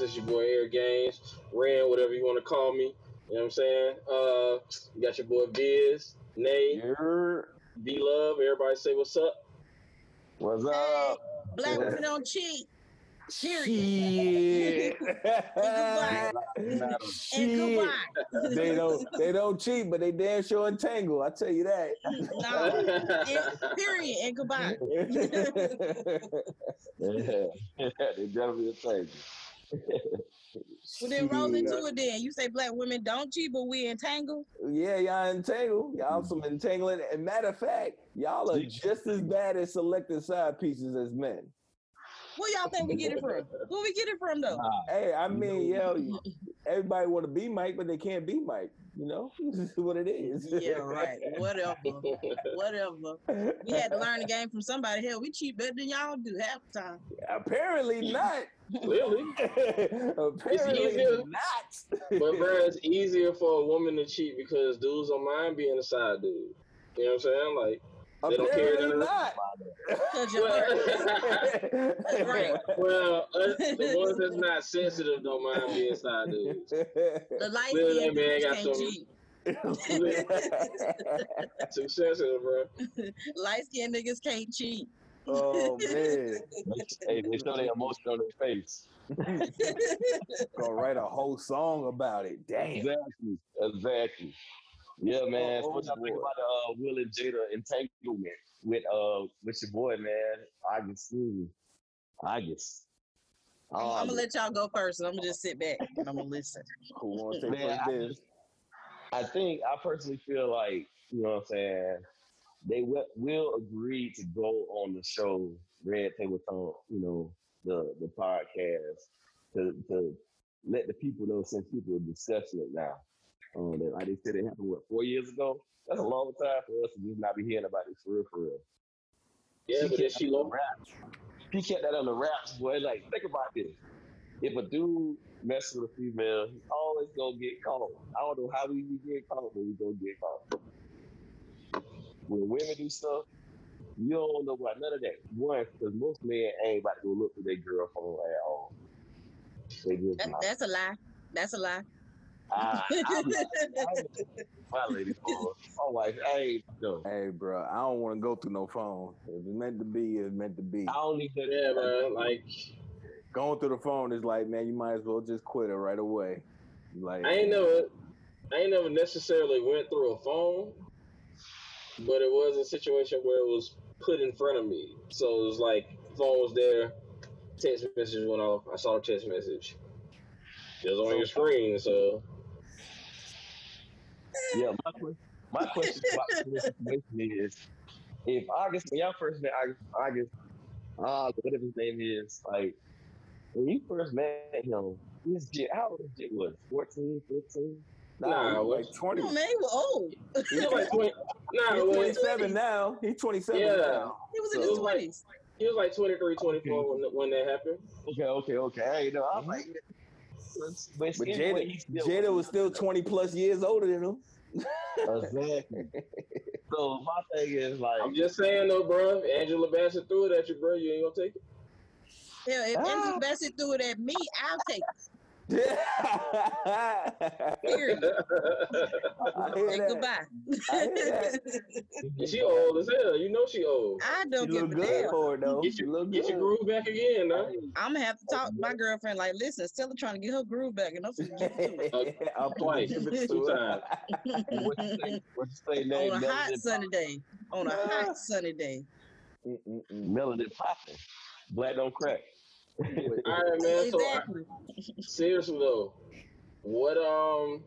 Chat Podcast. It's your boy Eric Gaines, Ran, whatever you want to call me. You know what I'm saying? Uh, you got your boy Biz, Nay, You're, B Love. Everybody say what's up. what's Hey, up? black women don't cheat. Period. Shit. goodbye. And goodbye. They don't they don't cheat, but they damn sure entangle. I tell you that. no. And- period. And goodbye. yeah, they definitely a thing. Well, then roll into it then. You say black women don't cheat, but we entangle. Yeah, y'all entangle. Y'all hmm. some entangling. And matter of fact, y'all are just as bad at selecting side pieces as men. Where y'all think we get it from? Where we get it from though? Hey, I mean, yo, everybody want to be Mike, but they can't be Mike. You know, this is what it is. Yeah, right. Whatever. Whatever. We had to learn the game from somebody. Hell, we cheat better than y'all do half the time. Apparently not. Clearly. Apparently easier. not. But bro, it's easier for a woman to cheat because dudes don't mind being a side dude. You know what I'm saying? Like they don't care Apparently that- not. Cause you're right. well, us, the ones that's not sensitive don't mind being side dudes. The light Clearly, man, niggas got can't some- cheat. Too sensitive, bro. Light skinned niggas can't cheat. oh man, hey, they show their emotion on their face. gonna write a whole song about it. Damn. Exactly. Exactly. Yeah, man. What y'all think about the uh, Will and Jada entanglement with uh with your boy, man? August. Sneeze. August. I'm, Oh, I'm gonna let y'all go first, and I'm gonna just sit back and I'm gonna listen. Who wants to take Man, first I? I think I personally feel like you know what I'm saying. They will, will agree to go on the show Red Table Talk, you know, the the podcast to to let the people know since people are discussing it now. Um, that, like they said, it happened what four years ago. That's a long time for us to just not be hearing about this for real, for real. Yeah, but then she kept that on low. the raps. He kept that on the raps, boy. Like, think about this. If a dude messes with a female, he's always gonna get caught. I don't know how we we get caught, but we gonna get caught. When women do stuff, you don't know about none of that. One, because most men ain't about to go look for their girl phone at all. They just That, that's a lie. That's a lie. Ah, I'm not- I'm- my lady, for my wife, hey, no. Hey, bro, I don't want to go through no phone. If it's meant to be, it's meant to be. I don't need that. Yeah, man. Like Going through the phone is like, man, you might as well just quit it right away. Like, I ain't never, I ain't never necessarily went through a phone, but it was a situation where it was put in front of me. So it was like phone was there, text message went off. I saw the text message. It was on your screen, so Yeah, my, que- my question about this situation is if August, when y'all first met August, August uh, whatever his name is, like, when you first met him, this Jit, how old Jit was? 14, 15? nah, Nah, like 20. Oh, man, he was old. he was like twenty. Nah, He's 27 now. He's 27 Yeah. now. He was in So- his twenties. he was like 23, 24 when, when that happened. Okay, okay, okay. I ain't know. I'm like, but, But Jada, Jada was still 20 plus years older than him. Exactly. so my thing is like, I'm just saying though, bro. If Angela Bassett threw it at you, bro. You ain't gonna take it. Hell, if Ah. Angela Bassett threw it at me, I'll take it. I Period. hear And that. goodbye. I hear And she old as hell. You know she old. I You don't give look a good damn. for it, though. Get You your, look get your good. groove back again, now. I'm gonna have to talk to my girlfriend. Like, listen, Stella trying to get her groove back, and I'm finna get to it. I'll Twice. give it Two times. what you say? What you say? on a hot sunny day. On a hot ah. sunny day. Melody popping. Black don't crack. All right, man. So I- seriously though, what um,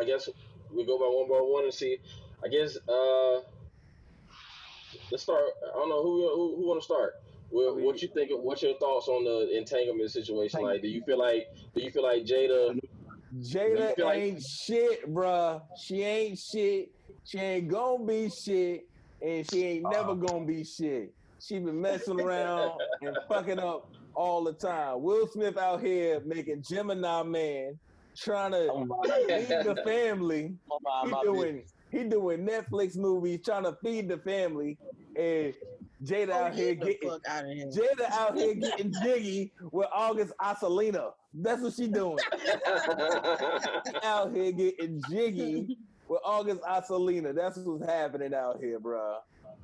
I guess we go by one by one and see. I guess uh, let's start. I don't know who who, who want to start. What, what you think? What's your thoughts on the entanglement situation? Like, do you feel like do you feel like Jada? Jada You feel like- ain't shit, bruh. She ain't shit. She ain't gonna be shit, and she ain't never gonna be shit. She been messing around and fucking up all the time. Will Smith out here making Gemini Man, trying to Oh feed the family. oh my, He my doing he doing Netflix movies, trying to feed the family, and Jada Oh, out here getting out here. Jada out here getting jiggy with August Alsina. That's what she doing. out here getting jiggy with August Alsina. That's what's happening out here, bruh.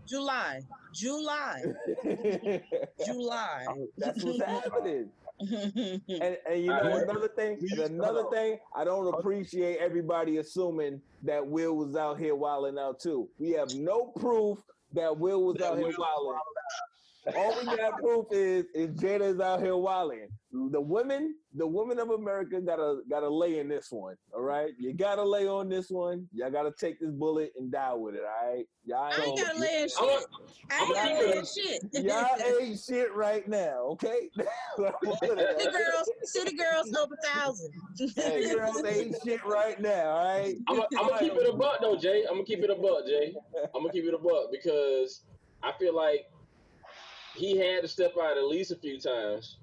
July, July, July. Oh, that's what's happening. And, and you know another thing, another thing, I don't appreciate everybody assuming that Will was out here wilding out too. We have no proof that Will was That out here Will was wilding. All we got proof is is Jada's out here wilding. The women, the women of America gotta gotta lay in this one. All right, you gotta lay on this one. Y'all gotta take this bullet and die with it. All right, y'all I ain't ain't, gotta lay in I'm shit. I ain't gotta lay in shit. y'all ain't shit right now. Okay, City girls, city girls over thousand. Hey, girls ain't shit right now, all right? I'm gonna keep it a buck though, Jay. I'm gonna keep it a buck, Jay. I'm gonna keep it a buck because I feel like he had to step out at least a few times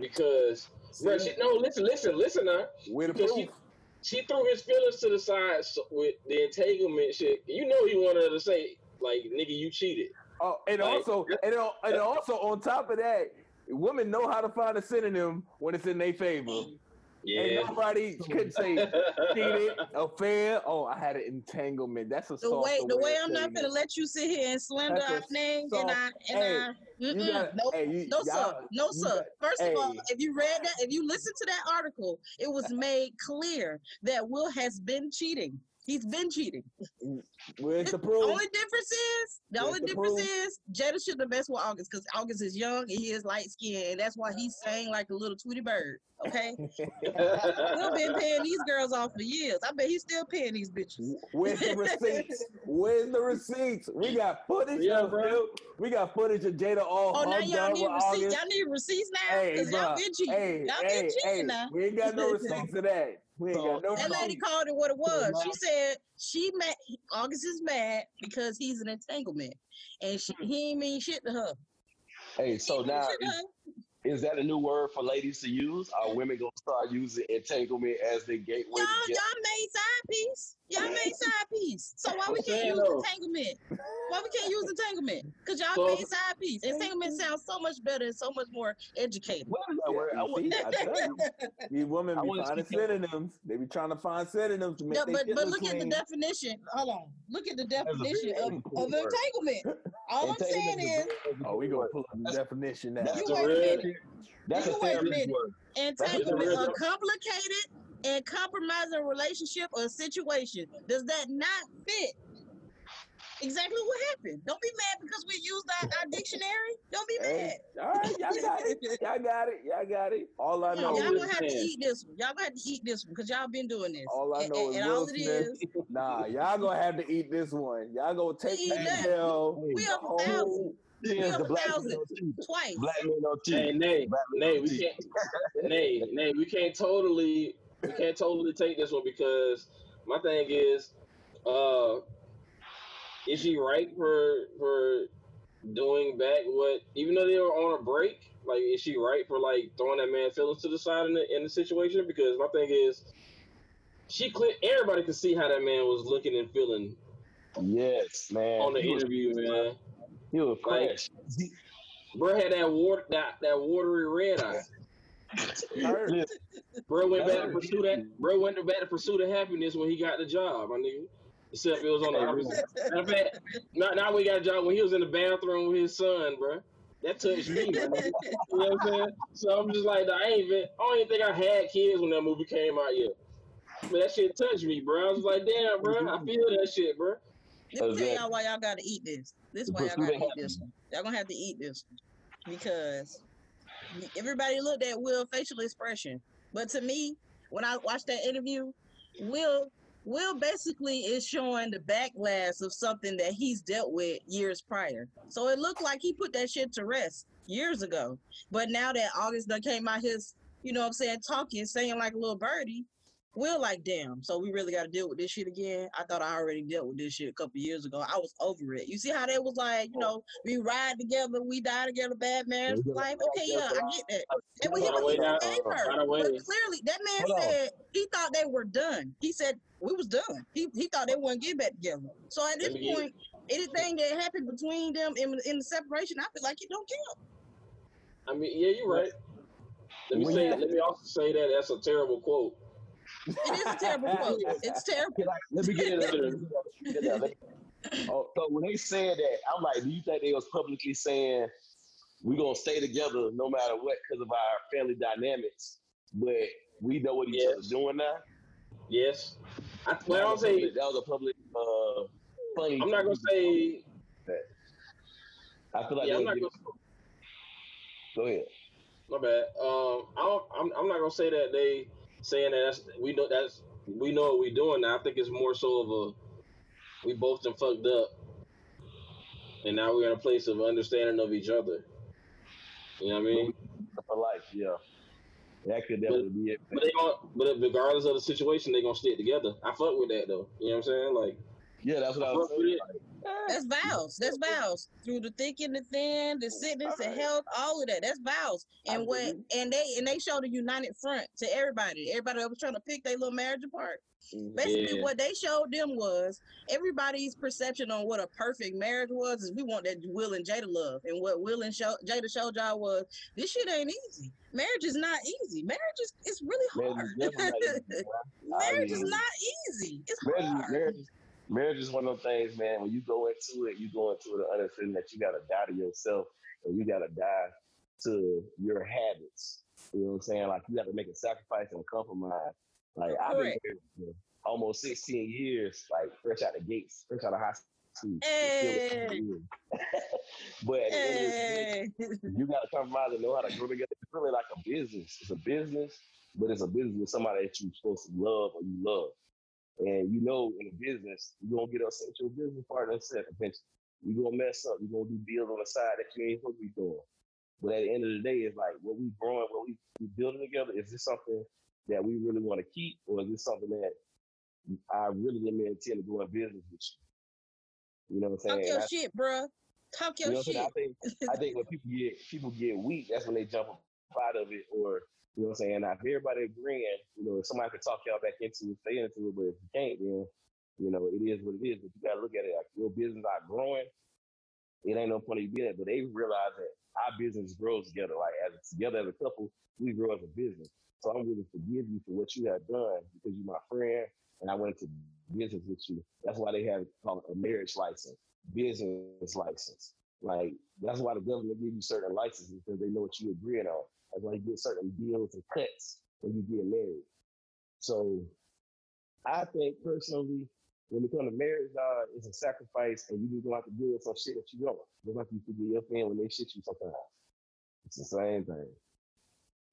because, bro, she, no, listen, listen, listen now. With proof. she, she threw his feelings to the side with the entanglement shit. You know he wanted her to say like, "Nigga, you cheated." Oh, and Like- also, and, and also on top of that, women know how to find a synonym when it's in their favor. Yeah. And nobody could say cheated, affair. Oh, I had an entanglement. That's a The soft way, the way I'm not gonna it. let you sit here and slander That's a our name, and I, and Hey, I, nope. hey, you, No sir, no sir. got- First of all, if you read that, if you listen to that article, it was made clear that Will has been cheating. He's been cheating. Where's the The proof? only difference is the Where's only the difference proof? is Jada should have messed with August because August is young and he is light skinned and that's why he's saying like a little Tweety bird. Okay, Will been paying these girls off for years. I bet he's still paying these bitches. Where's the receipts? Where's the receipts? We got footage. Yeah, of bro. Jada- We got footage of Jada all Oh, now y'all up need with receipts. August. Y'all need receipts now Hey, because bro. y'all been cheating. Hey, y'all hey, been cheating hey. now. We ain't got no receipts of that. We ain't got no That lady called it what it was. She said she mad. August is mad because he's an entanglement, and she, hmm. he ain't mean shit to her. Hey, so mean now is, that a new word for ladies to use? Are women gonna start using entanglement as the gateway Y'all, to get? y'all made side piece. Y'all made side piece. So why we can't use entanglement? Why we can't use entanglement? Cause y'all So- made side piece. Entanglement sounds so much better and so much more educated. What is that Yeah, word? I want- see, I tell you, these women I be wanna finding see your- synonyms. They be trying to find synonyms to make No, their but shit but look look at the definition. Hold on. Look at the That's a very definition of, of entanglement. All I'm saying Entanglement is a very educated Oh, we gonna word. pull up the definition now. That's You the wait a real- minute. That's You a wait a minute. word. Entanglement, a complicated and compromising relationship or situation. Does that not fit exactly what happened? Don't be mad because we used our, our dictionary. Don't be Hey, mad. all right, y'all got it. Y'all got it. Y'all got it. All I know on, y'all is gonna have to eat this one. Y'all gonna have to eat this one because y'all been doing this. all I and, know and, is and Will all it Smith. is, Nah, y'all gonna have to eat this one. Y'all gonna take eat that hell. We up a whole- thousand Cheers, up the a black thousand. man on cheat. twice. Black man on cheat. Hey, Nay, Black Nay, we can't, Nay, Nay, we can't totally, we can't totally take this one because my thing is, uh, is she right for for doing back what? Even though they were on a break, like, is she right for like throwing that man feelings to the side in the in the situation? Because my thing is, she clear. Everybody could see how that man was looking and feeling Yes, man. on the he was, interview, man. he was Like- fresh. Bro had that water, that that watery red eye. Bro went back to what- pursue that. Bro went back to pursue the happiness when he got the job, my nigga. Except it was on the opposite. Matter of fact, now, now we got a job when he was in the bathroom with his son, bro. That touched me. You know what I'm saying? So I'm just like, I ain't even. I don't even think I had kids when that movie came out yet. But that shit touched me, bro. I was like, damn, bro. I feel that shit, bro. Let me tell y'all why y'all gotta eat this. This is why y'all gotta eat this one. Y'all gonna have to eat this one. Because everybody looked at Will facial expression. But to me, when I watched that interview, Will Will basically is showing the backlash of something that he's dealt with years prior. So it looked like he put that shit to rest years ago. But now that August done came out his, you know what I'm saying, talking, saying like a little birdie, Will like, damn, so we really got to deal with this shit again. I thought I already dealt with this shit a couple years ago. I was over it. You see how that was like, you know, we ride together, we die together, bad man life. Okay, yeah, I get that. And we, he was way, he now- forgave her. by But clearly, that man said he thought they were done. He said we was done. He he thought they wouldn't get back together. So at this Let point, anything that happened between them in, in the separation, I feel like it don't count. I mean, yeah, you're right. Let me Well, say. yeah. Let me also say that that's a terrible quote. It is a terrible quote. It's terrible. Can I- Let me get it. Oh, So when they said that, I'm like, do you think they was publicly saying we're gonna stay together no matter what because of our family dynamics, but we know what each Yes. other's doing now? Yes. I, well, I don't say. that was a public uh, funny. I'm not gonna say. I feel like Yeah, I'm not gonna. go ahead. My bad. Um, I don't, I'm, I'm not gonna say that they saying that that's, we know that's we know what we're doing now. I think it's more so of a we both done fucked up, and now we're in a place of understanding of each other. You know what I mean? For life, yeah. That could definitely be it. But they going but regardless of the situation, they're gonna stick together. I fuck with that though. You know what I'm saying? Like, Yeah, that's what I I was fuck with saying. it. That's vows. That's vows. Through the thick and the thin, the sickness, the health, all of that. That's vows. And what and they and they showed a united front to everybody. Everybody that was trying to pick their little marriage apart. Basically, Yeah. what they showed them was everybody's perception on what a perfect marriage was is we want that Will and Jada love. And what Will and show, Jada showed y'all was this shit ain't easy. Marriage is not easy. Marriage is it's really Marriage hard. is not easy, man. I marriage is not easy. It's marriage, hard. marriage, marriage is one of those things, man. When you go into it, you go into it understanding that you got to die to yourself and you got to die to your habits. You know what I'm saying? Like you got to make a sacrifice and a compromise. Like I've been married for almost 16 years, like fresh out the gates, fresh out of high school. Hey. but at the end of the day, Hey. you got to compromise and know how to grow together. It's really like a business. It's a business, but it's a business with somebody that you're supposed to love or you love. And you know, in a business, you're gonna get upset with your business partner upset eventually. You're gonna mess up. You're gonna do deals on the side that you ain't supposed to be doing. But at the end of the day, it's like what we growing, what we, we building together. Is this something that we really want to keep, or is this something that I really am intend to go in business with you? You know what I'm saying? Talk your I- shit, bruh. Talk you your know shit. I think I think when people get people get weak, that's when they jump out of it, or you know what I'm saying. Now, if everybody agreeing, you know, if somebody can talk y'all back into it, stay into it, but if you can't, then you know it is what it is. But you gotta look at it like your business not growing. It ain't no point in you being it, but they realize that our business grows together. Like as together as a couple, we grow as a business. So I'm willing to forgive you for what you have done because you're my friend, and I went into business with you. That's why they have called a marriage license, business license. Like that's why the government give you certain licenses because they know what you're agreeing on. That's why you get certain deals and cuts when you get married. So I think personally, when it comes to marriage, uh, it's a sacrifice, and you just gonna have to deal with some shit that you don't. Just like you forget your family when they shit you sometimes. It's the same thing.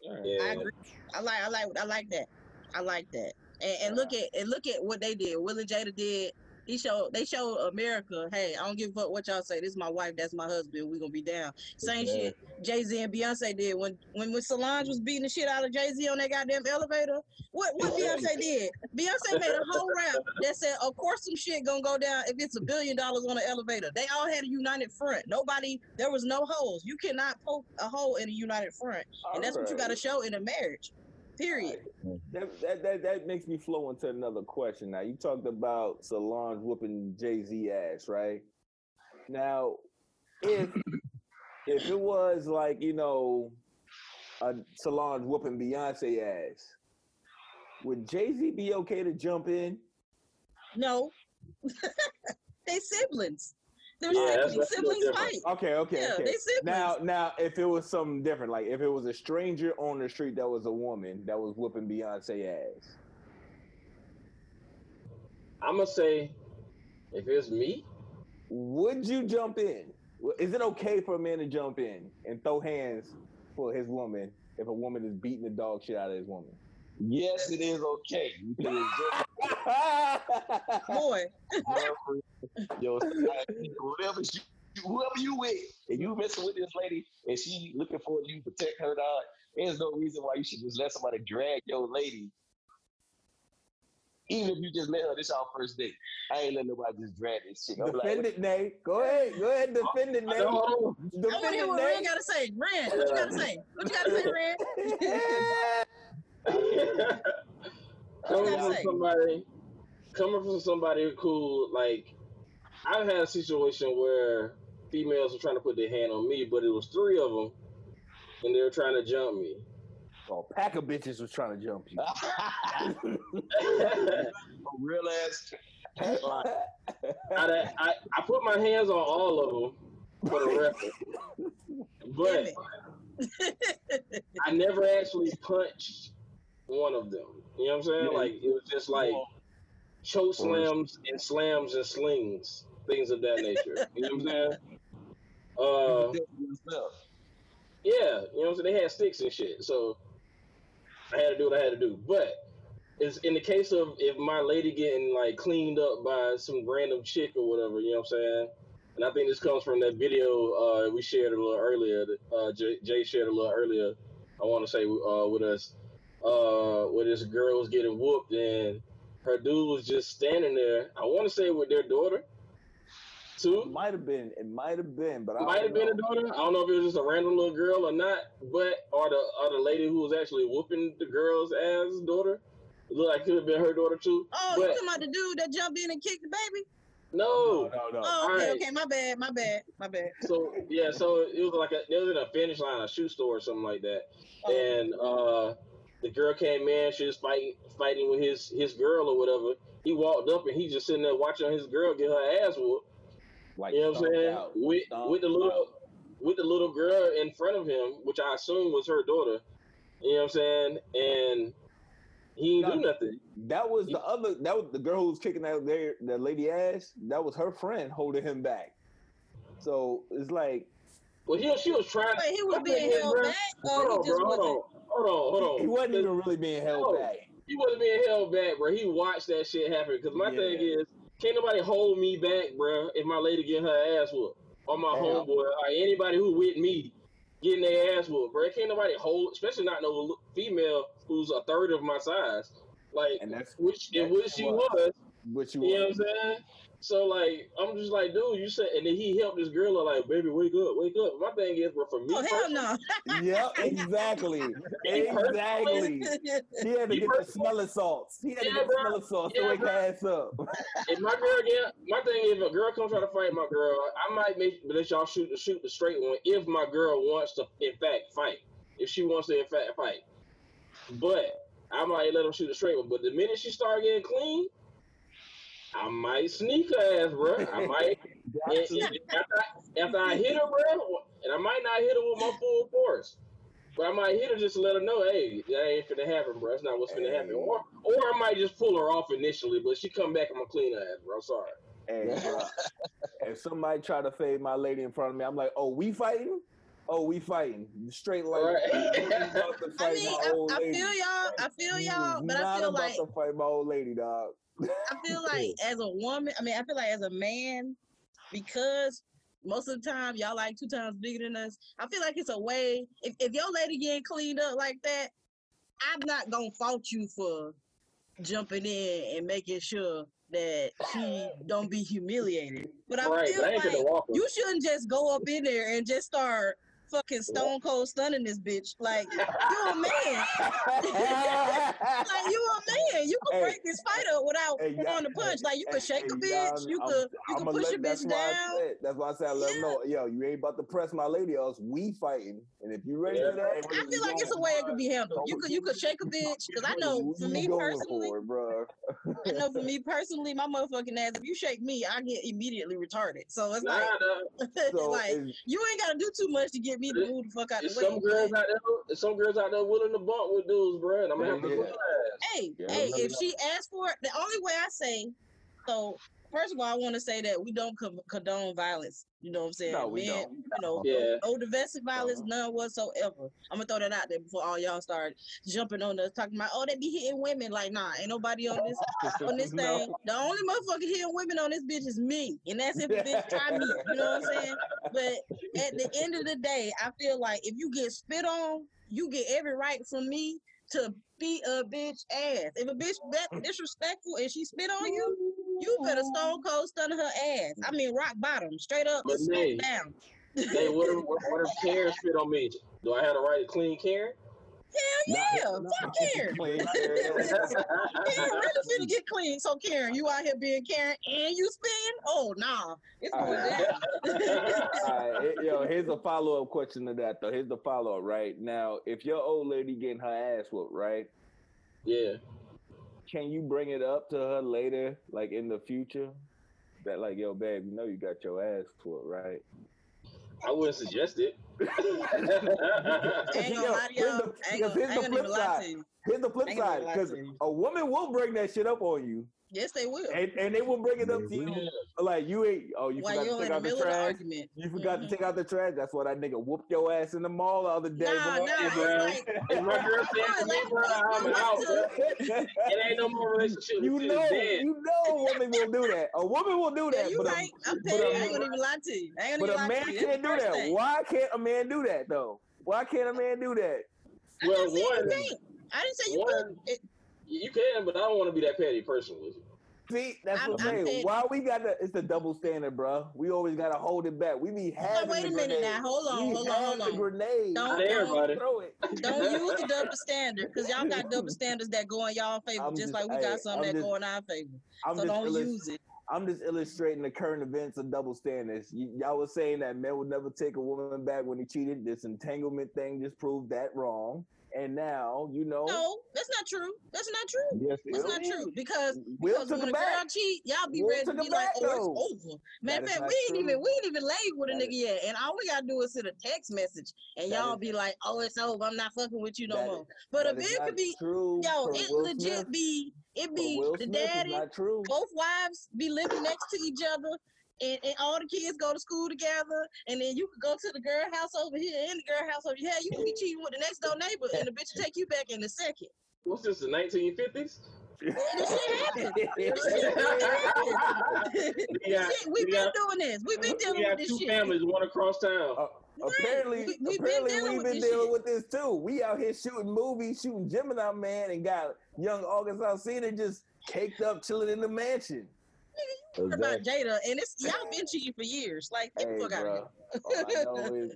I Yeah. agree. I like I like I like that. I like that. And, and look at and look at what they did. Will and Jada did. He showed they showed America, hey, I don't give a fuck what y'all say. This is my wife, that's my husband. We gonna be down. Same shit Jay Z and Beyonce did when when when Solange was beating the shit out of Jay Z on that goddamn elevator. What what Beyonce did? Beyonce made a whole rap that said, of course some shit gonna go down if it's a billion dollars on the elevator. They all had a united front. Nobody there was no holes. You cannot poke a hole in a united front, and that's what you got to show in a marriage. Period. That, that, that, that makes me flow into another question. Now, you talked about Solange whooping Jay Z ass, right? Now, if if it was like you know, a Solange whooping Beyonce ass, would Jay Z be okay to jump in? No, they siblings. They're Yeah, siblings. that's a Siblings fight. Okay, okay, Yeah, okay. they siblings. Now, now, if it was something different, like if it was a stranger on the street that was a woman that was whooping Beyonce ass, I'm gonna say, if it's me, would you jump in? Is it okay for a man to jump in and throw hands for his woman if a woman is beating the dog shit out of his woman? Yes, it is okay because it's just Boy, Yo, whatever you, whoever you with, and you messing with this lady, and she looking for you to protect her dog, there's no reason why you should just let somebody drag your lady. Even if you just met her this our first date, I ain't letting nobody just drag this shit. I'm defend like, it, Nate. Go ahead. Go ahead. Defend it, I Nate. don't- I want to Defend hear it, what Ren got to say. Ren, what you got to say? What you got to say, Ren? coming from say? somebody, coming from somebody who like I've had a situation where females were trying to put their hand on me, but it was three of them, and they were trying to jump me. Oh, pack of bitches was trying to jump you. Real ass. I, I, I put my hands on all of them for the record, but I never actually punched one of them. You know what I'm saying? Yeah. Like it was just like choke slams and slams and slings, things of that nature. You know what I'm saying? Uh, yeah, you know what I'm saying? They had sticks and shit, so I had to do what I had to do. But it's in the case of if my lady getting like cleaned up by some random chick or whatever, you know what I'm saying? And I think this comes from that video uh, we shared a little earlier. Uh, Jay, Jay shared a little earlier. I want to say uh, with us, uh, where this girl was getting whooped and her dude was just standing there. I want to say with their daughter, too. might have been. It might have been, but I Might have been a daughter. I don't know if it was just a random little girl or not, but or the or the lady who was actually whooping the girl's ass daughter. It looked like it could have been her daughter too. Oh, you talking about the dude that jumped in and kicked the baby? no. No, no, no. Oh, okay, Alright. okay, my bad, my bad, my bad. So yeah, so it was like a it was in a finish line, a shoe store or something like that. Oh, And uh the girl came in, she was fighting fighting with his his girl or whatever. He walked up and he just sitting there watching his girl get her ass whooped. Like, You know what I'm saying? out. With Stomped with the little with the little girl in front of him, which I assume was her daughter. You know what I'm saying? And he didn't do nothing. That was the other. That was the girl who was kicking out there. that lady ass. That was her friend holding him back. So it's like Well, he she was trying. Wait, he was being thing is, held back, Hold or on, he just bro. Wasn't? Hold on. Hold on. he wasn't even really being held No. back. He wasn't being held back, bro. He watched that shit happen. Cause my Yeah. thing is, can't nobody hold me back, bro. If my lady get her ass whooped, or my Yeah. homeboy, or anybody who with me getting their ass whooped, bro. Can't nobody hold, especially not no female who's a third of my size. Like, And that's which and which she what- was. what you. You know what I'm saying? So like, I'm just like, dude, you said, and then he helped this girl like, baby, wake up, wake up. My thing is, bro, for me, Oh hell no! yeah, exactly, exactly. He had to Me get the personally- smelling salts. He had to Yeah, get the bro. smelling salts Yeah, to wake bro. her ass up. if my girl get my thing is if a girl comes try to fight my girl, I might make let y'all shoot the shoot the straight one if my girl wants to in fact fight. If she wants to in fact fight. But I might let them shoot the straight one. But the minute she start getting clean, I might sneak her ass, bro. I might and- and after, I, after I hit her, bro, and I might not hit her with my full force. But I might hit her just to let her know, hey, that ain't finna happen, bro. That's not what's finna happen. Or, or I might just pull her off initially, but she come back, I'm gonna clean her ass, bro. I'm sorry. Hey, bro, if somebody try to fade my lady in front of me, I'm like, oh, we fighting? Oh, we fighting. Straight like, Right. you ain't about to I mean, I, I feel y'all. I feel You y'all, was but I not feel about like to fight my old lady, dog. I feel like as a woman, I mean, I feel like as a man, because most of the time y'all like two times bigger than us. I feel like it's a way. If, if your lady getting cleaned up like that, I'm not gonna fault you for jumping in and making sure that she don't be humiliated. But I right, feel but I ain't like finna walk her. you shouldn't just go up in there and just start fucking stone cold stunning this bitch. Like you a man. like you a man. You can Hey, break this fight up without hey, y'all- throwing the punch. Like you Hey, can shake a bitch. y'all, I'm- could you I'ma can push let- a that's bitch why I down. said- that's why I said I let them know, yo, you ain't about to press my lady, else we fighting. And if you ready Yeah. for that, I feel like it's a way it could be handled. You could you could shake a bitch because I know for me personally, for bro. I know for me personally, my motherfucking ass. If you shake me, I get immediately retarded. So it's Nah, like nah. So like is- you ain't gotta do too much to get me to move the fuck out the There's way. some girls out there. Some girls out there willing to bump with dudes, bro. And I'm gonna have to Yeah. put her ass. Hey, Yeah, hey, if she asks for it, the only way I say, so first of all, I want to say that we don't condone violence. You know what I'm saying? No, we Men, don't. you know, Yeah. no, no domestic violence, Uh-huh. none whatsoever. I'm gonna throw that out there before all y'all start jumping on us talking about, oh, they be hitting women. Like, nah, ain't nobody on this on this No. thing. The only motherfucker hitting women on this bitch is me, and that's if the bitch try me. You know what I'm saying? But at the end of the day, I feel like if you get spit on, you get every right from me to beat a bitch ass. If a bitch that disrespectful and she spit on you, you better stone cold stun her ass. I mean rock bottom, straight up, But and scoop Nay, down. Hey, what if, what if Karen spit on me? Do I have the right to clean Karen? Hell yeah, fuck Karen. Clean. Karen really finna get clean. So Karen, you out here being Karen and you spin? Oh nah, it's going down. All right, it- yo, here's a follow up question to that though. Here's the follow up, right? Now, if your old lady getting her ass whooped, right? yeah. Can you bring it up to her later, like in the future? That like, yo, babe, you know you got your ass whooped, right? I wouldn't suggest it. I ain't Yo, gonna lie to here's y'all. the- I ain't because gonna, here's I the ain't gonna flip even lie side. to you. Here's the flip I ain't gonna side, lie because to you. a woman will bring that shit up on you, Yes, they will. and, and they will bring it up to They you like you ain't. Oh, you While forgot to take out the middle the trash. argument. You forgot Mhm. to take out the trash. That's why that nigga whooped your ass in the mall the other day. Nah, nah, Hey, it's like, If my girl said to me, bro, I'm out. It ain't no more relationship. you know, you know, a woman will do that. A woman will do yeah, that, you but right. a, I'm but petty. a- I ain't gonna even lie to you. I ain't but gonna a man can't do that. Why can't a man do that though? Why can't a man do that? Well, didn't say you one- I didn't say you one- couldn't. You can, but I don't want to be that petty person with you. See, that's I'm- what I'm I'm saying. Why we got the? It's the double standard, bro. We always gotta hold it back. We be having. wait the a minute grenade. now. Hold on, We hold on, have hold the on. grenade. Don't- Not don't- everybody. Throw it. Don't use the double standard because y'all got double standards that go in y'all favor, just, just- like we hey, got some that just- go in our favor. I'm So don't illus- use it. I'm just illustrating the current events of double standards. Y- y'all was saying that men would never take a woman back when he cheated. This entanglement thing just proved that wrong. And now, you know, No, that's not true. That's not true. Yes, That's is. not true because Will because when a girl cheat, y'all be Will ready to be like, back, oh, it's over. Matter of fact, we ain't even we ain't even laid with a That nigga yet, and all we gotta do is send a text message, and That y'all is- be like, oh, it's over. I'm not fucking with you no That is- more. But a is bitch could be, true. yo, it Will legit Smith. be, it be the Smith daddy, both wives be living next to each other. And, and all the kids go to school together, and then you could go to the girl house over here and the girl house over here. You can be cheating with the next door neighbor, and the bitch will take you back in a second. What's this, the 1950s? This shit happened. We got, Shit, we we been doing this. We've been we dealing got with this two shit. families, one across town. Uh, Right. Apparently, We- we been apparently dealing we've been this dealing shit. with this too. We out here shooting movies, shooting Gemini Man, and got young August Alsina just caked up, chilling in the mansion. What about Exactly. Jada? And it's y'all been cheating for years. Like get Hey, the fuck out of. All I know here. is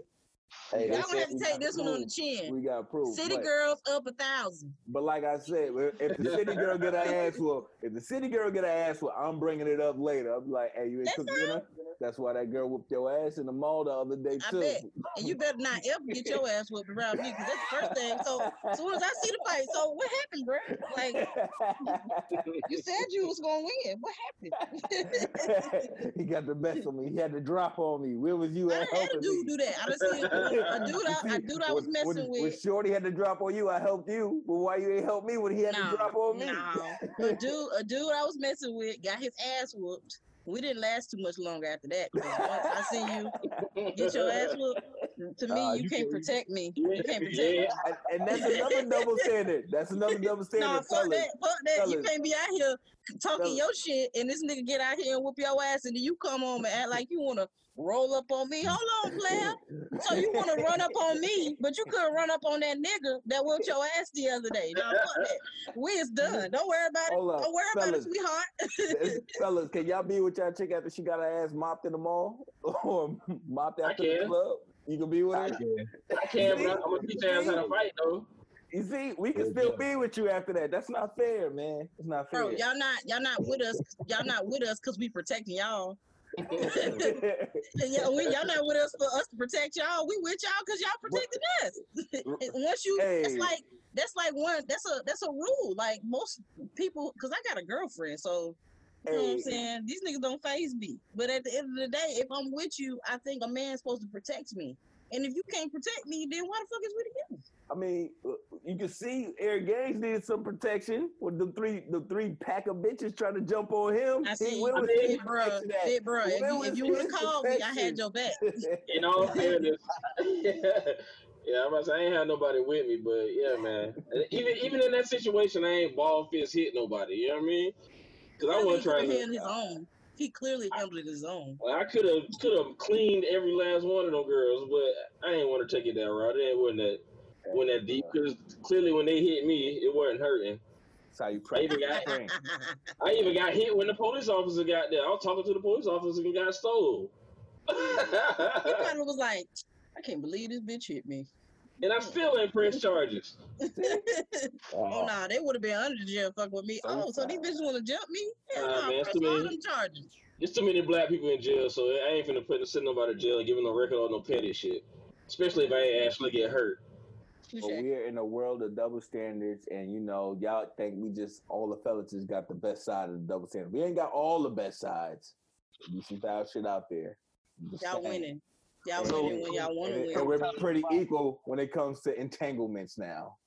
Hey, Y'all gonna have to take this one on the chin. we got proof. City but, girls up a thousand. but like I said, if the city girl get her ass whooped, if the city girl get her ass whooped, I'm bringing it up later. I'm like, hey, you ain't cook dinner? That's why that girl whooped your ass in the mall the other day I too. bet. And you better not ever get your ass whooped around me, because that's the first thing. So as soon as I see the fight, so what happened, bro? Like you said you was gonna win. What happened? he got the best of me. He had to drop on me. Where was you I at done had a dude do that. I done seen a dude I, a dude I was when- messing when, When with. Shorty had to drop on you, I helped you. But why you ain't help me when he had No, to drop on me? no. A dude, a dude I was messing with got his ass whooped. We didn't last too much longer after that. I see you get your ass whooped, to me, Nah, you, you can't can't- protect me. Yeah, You can't protect yeah. me. and, and that's another double standard. That's another double standard. No, fuck that. Fuck that. You can't be out here talking Fellas. your shit and this nigga get out here and whoop your ass and then you come home and act like you wanna roll up on me. Hold on, player. So you wanna run up on me, but you couldn't run up on that nigga that whooped your ass the other day. No, fuck that. We is done. Don't worry about it. Up, Don't worry about it, sweetheart. fellas, can y'all be with y'all chick after she got her ass mopped in the mall or mopped I after the can. club? You can be with I can. I can, but I'm gonna teach your ass how to fight though. You see, we can still be with you after that. That's not fair, man. It's not fair. Bro, y'all not y'all not with us. Y'all not with us because we protecting y'all. Yeah, we, y'all not with us for us to protect y'all. We with y'all because y'all protecting us. Once you, that's like that's like one. That's a that's a rule. Like most people, because I got a girlfriend, so you know what I'm saying. These niggas don't phase me. But at the end of the day, if I'm with you, I think a man's supposed to protect me. And if you can't protect me, then why the fuck is we together? I mean, uh, you can see Eric Gaines needed some protection with the three the three pack of bitches trying to jump on him. I He see, will I receive mean, big bro, protection big bro. If you, if you would have called me, I had your back. In all fairness, yeah, I'm about to say I ain't had nobody with me, but yeah, man. Even even in that situation, I ain't ball fist hit nobody. You know what I mean? Because I wasn't he trying handled to. his own. He clearly handled it his own. I could have could have cleaned every last one of them girls, but I didn't want to take it that route. It wasn't that wasn't that deep uh, because clearly when they hit me, it wasn't hurting. That's how you I even got. I even got hit when the police officer got there. I was talking to the police officer and got stole. He probably was like, I can't believe this bitch hit me. And I still ain't pressed charges. Oh, oh nah, they would have been under the jail fuck with me. Oh, so these bitches want to jump me? Hell Nah, nah, man, it's press too all many- them charges. There's too many black people in jail, so I ain't finna put send nobody to jail and giving no record on no petty shit. Especially if I ain't actually get hurt. But we're in a world of double standards, and you know, y'all think we just all the fellas just got the best side of the double standard. We ain't got all the best sides. You some foul shit out there. Just Y'all saying. winning. Y'all So- winning when y'all want to win. and we're pretty equal when it comes to entanglements now.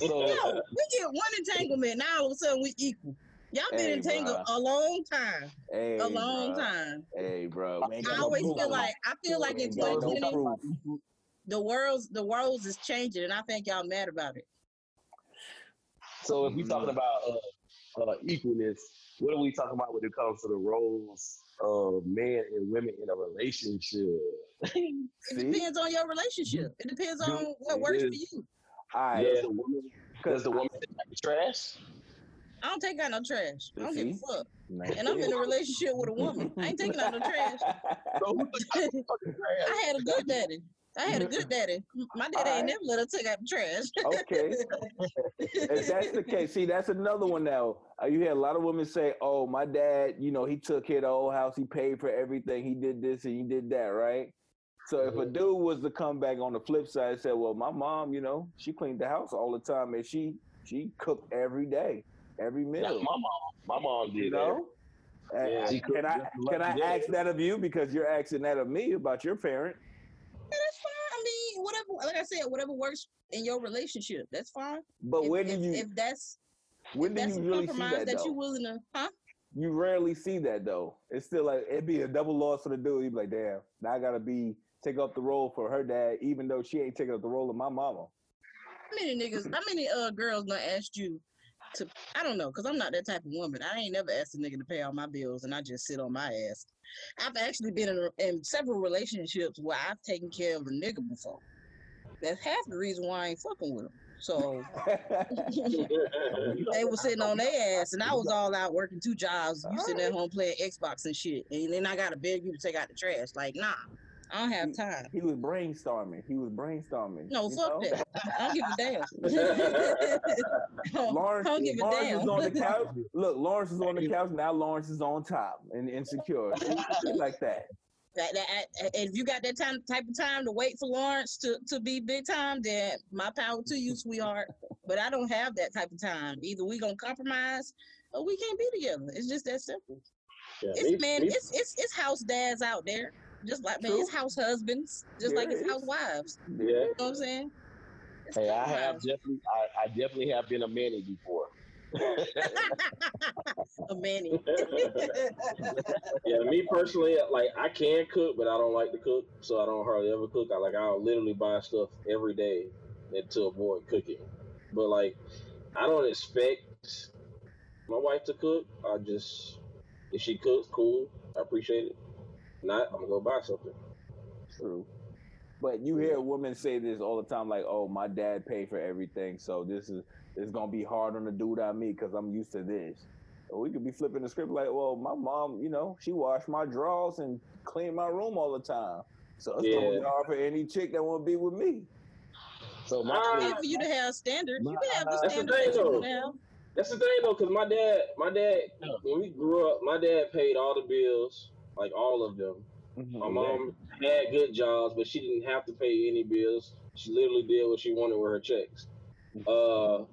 So No, we get one entanglement. Now all of a sudden we equal. Y'all been Hey, entangled bruh. a long time. Hey, A long bruh. time. Hey, bro. we I got no always proof. feel like I feel like in Ain't no 2020 the world's the world's is changing, and I think y'all mad about it. So if we're talking Mm. about uh, uh, equalness, what are we talking about when it comes to the roles of men and women in a relationship? It See? depends on your relationship. It depends Do- on what it works for you. All right. Does the woman does the woman take out the trash? I don't take out no trash. I don't give a fuck. Nah. And I'm in a relationship with a woman. I ain't taking out no trash. So who took out the fucking trash? I had a good daddy. I had a good daddy. My daddy ain't Alright. never let her take out the trash. okay. if that's the case, see, that's another one now. Uh, you hear a lot of women say, "Oh, my dad, you know, he took care of the whole house. He paid for everything. He did this and he did that, right?" So if a dude was to come back on the flip side and say, "Well, my mom, you know, she cleaned the house all the time and she she cooked every day, every Nah, meal," my mom, my mom did you that. know. Uh, Yeah. She can I can I ask that of you because you're asking that of me about your parent? Yeah, that's fine. I mean, whatever. Like I said, whatever works in your relationship, that's fine. But if, when do if, you if that's when do that's you really see compromise that that, though? you willing to, huh? you rarely see that though. It's still like it'd be a double loss for the dude. He'd be like, damn, now I gotta be take up the role for her dad, even though she ain't taking up the role of my mama. How many niggas? How many uh girls gonna ask you to? I don't know, cause I'm not that type of woman. I ain't never asked a nigga to pay all my bills, and I just sit on my ass. I've actually been in, in several relationships where I've taken care of a nigga before. That's half the reason why I ain't fucking with them. So they were sitting on their ass, and I was all out working two jobs. You sitting at home playing Xbox and shit, and then I gotta beg you to take out the trash. Like, nah, I don't have time. he was brainstorming. He was brainstorming. No, you fuck know? that. I don't give a damn. Lawrence, I don't give a Lawrence damn. is on the couch. Look, Lawrence is on the couch. Now Lawrence is on top and insecure. Like that. That, that, and if you got that time type of time to wait for Lawrence to, to be big time, then my power to you, sweetheart. But I don't have that type of time. Either we gonna compromise or we can't be together. It's just that simple. Yeah, It's me- man, me- it's it's it's house dads out there. Just like man, True. it's house husbands, just like his is. housewives. yeah. You know what I'm saying? It's Hey, I have compromise. definitely, I, I definitely have been a manny before. a manny. yeah, me personally, like I can cook, but I don't like to cook, so I don't hardly ever cook. I like I'll literally buy stuff every day to avoid cooking. But like, I don't expect my wife to cook. I just if she cooks, cool. I appreciate it. Not, I'm gonna go buy something. True. But you hear women say this all the time, like, "Oh, my dad paid for everything, so this is it's gonna be hard on the dude on me because I'm used to this." Or we could be flipping the script like, "Well, my mom, you know, she washed my drawers and cleaned my room all the time, so it's gonna be Yeah. hard for any chick that want to be with me." So my thing- And for you to have standards, you can have the That's the standards thing, that you though. want to have. That's the thing though, cause my dad, my dad, when we grew up, my dad paid all the bills, like all of them. My mom had good jobs, but she didn't have to pay any bills. She literally did what she wanted with her checks. Uh,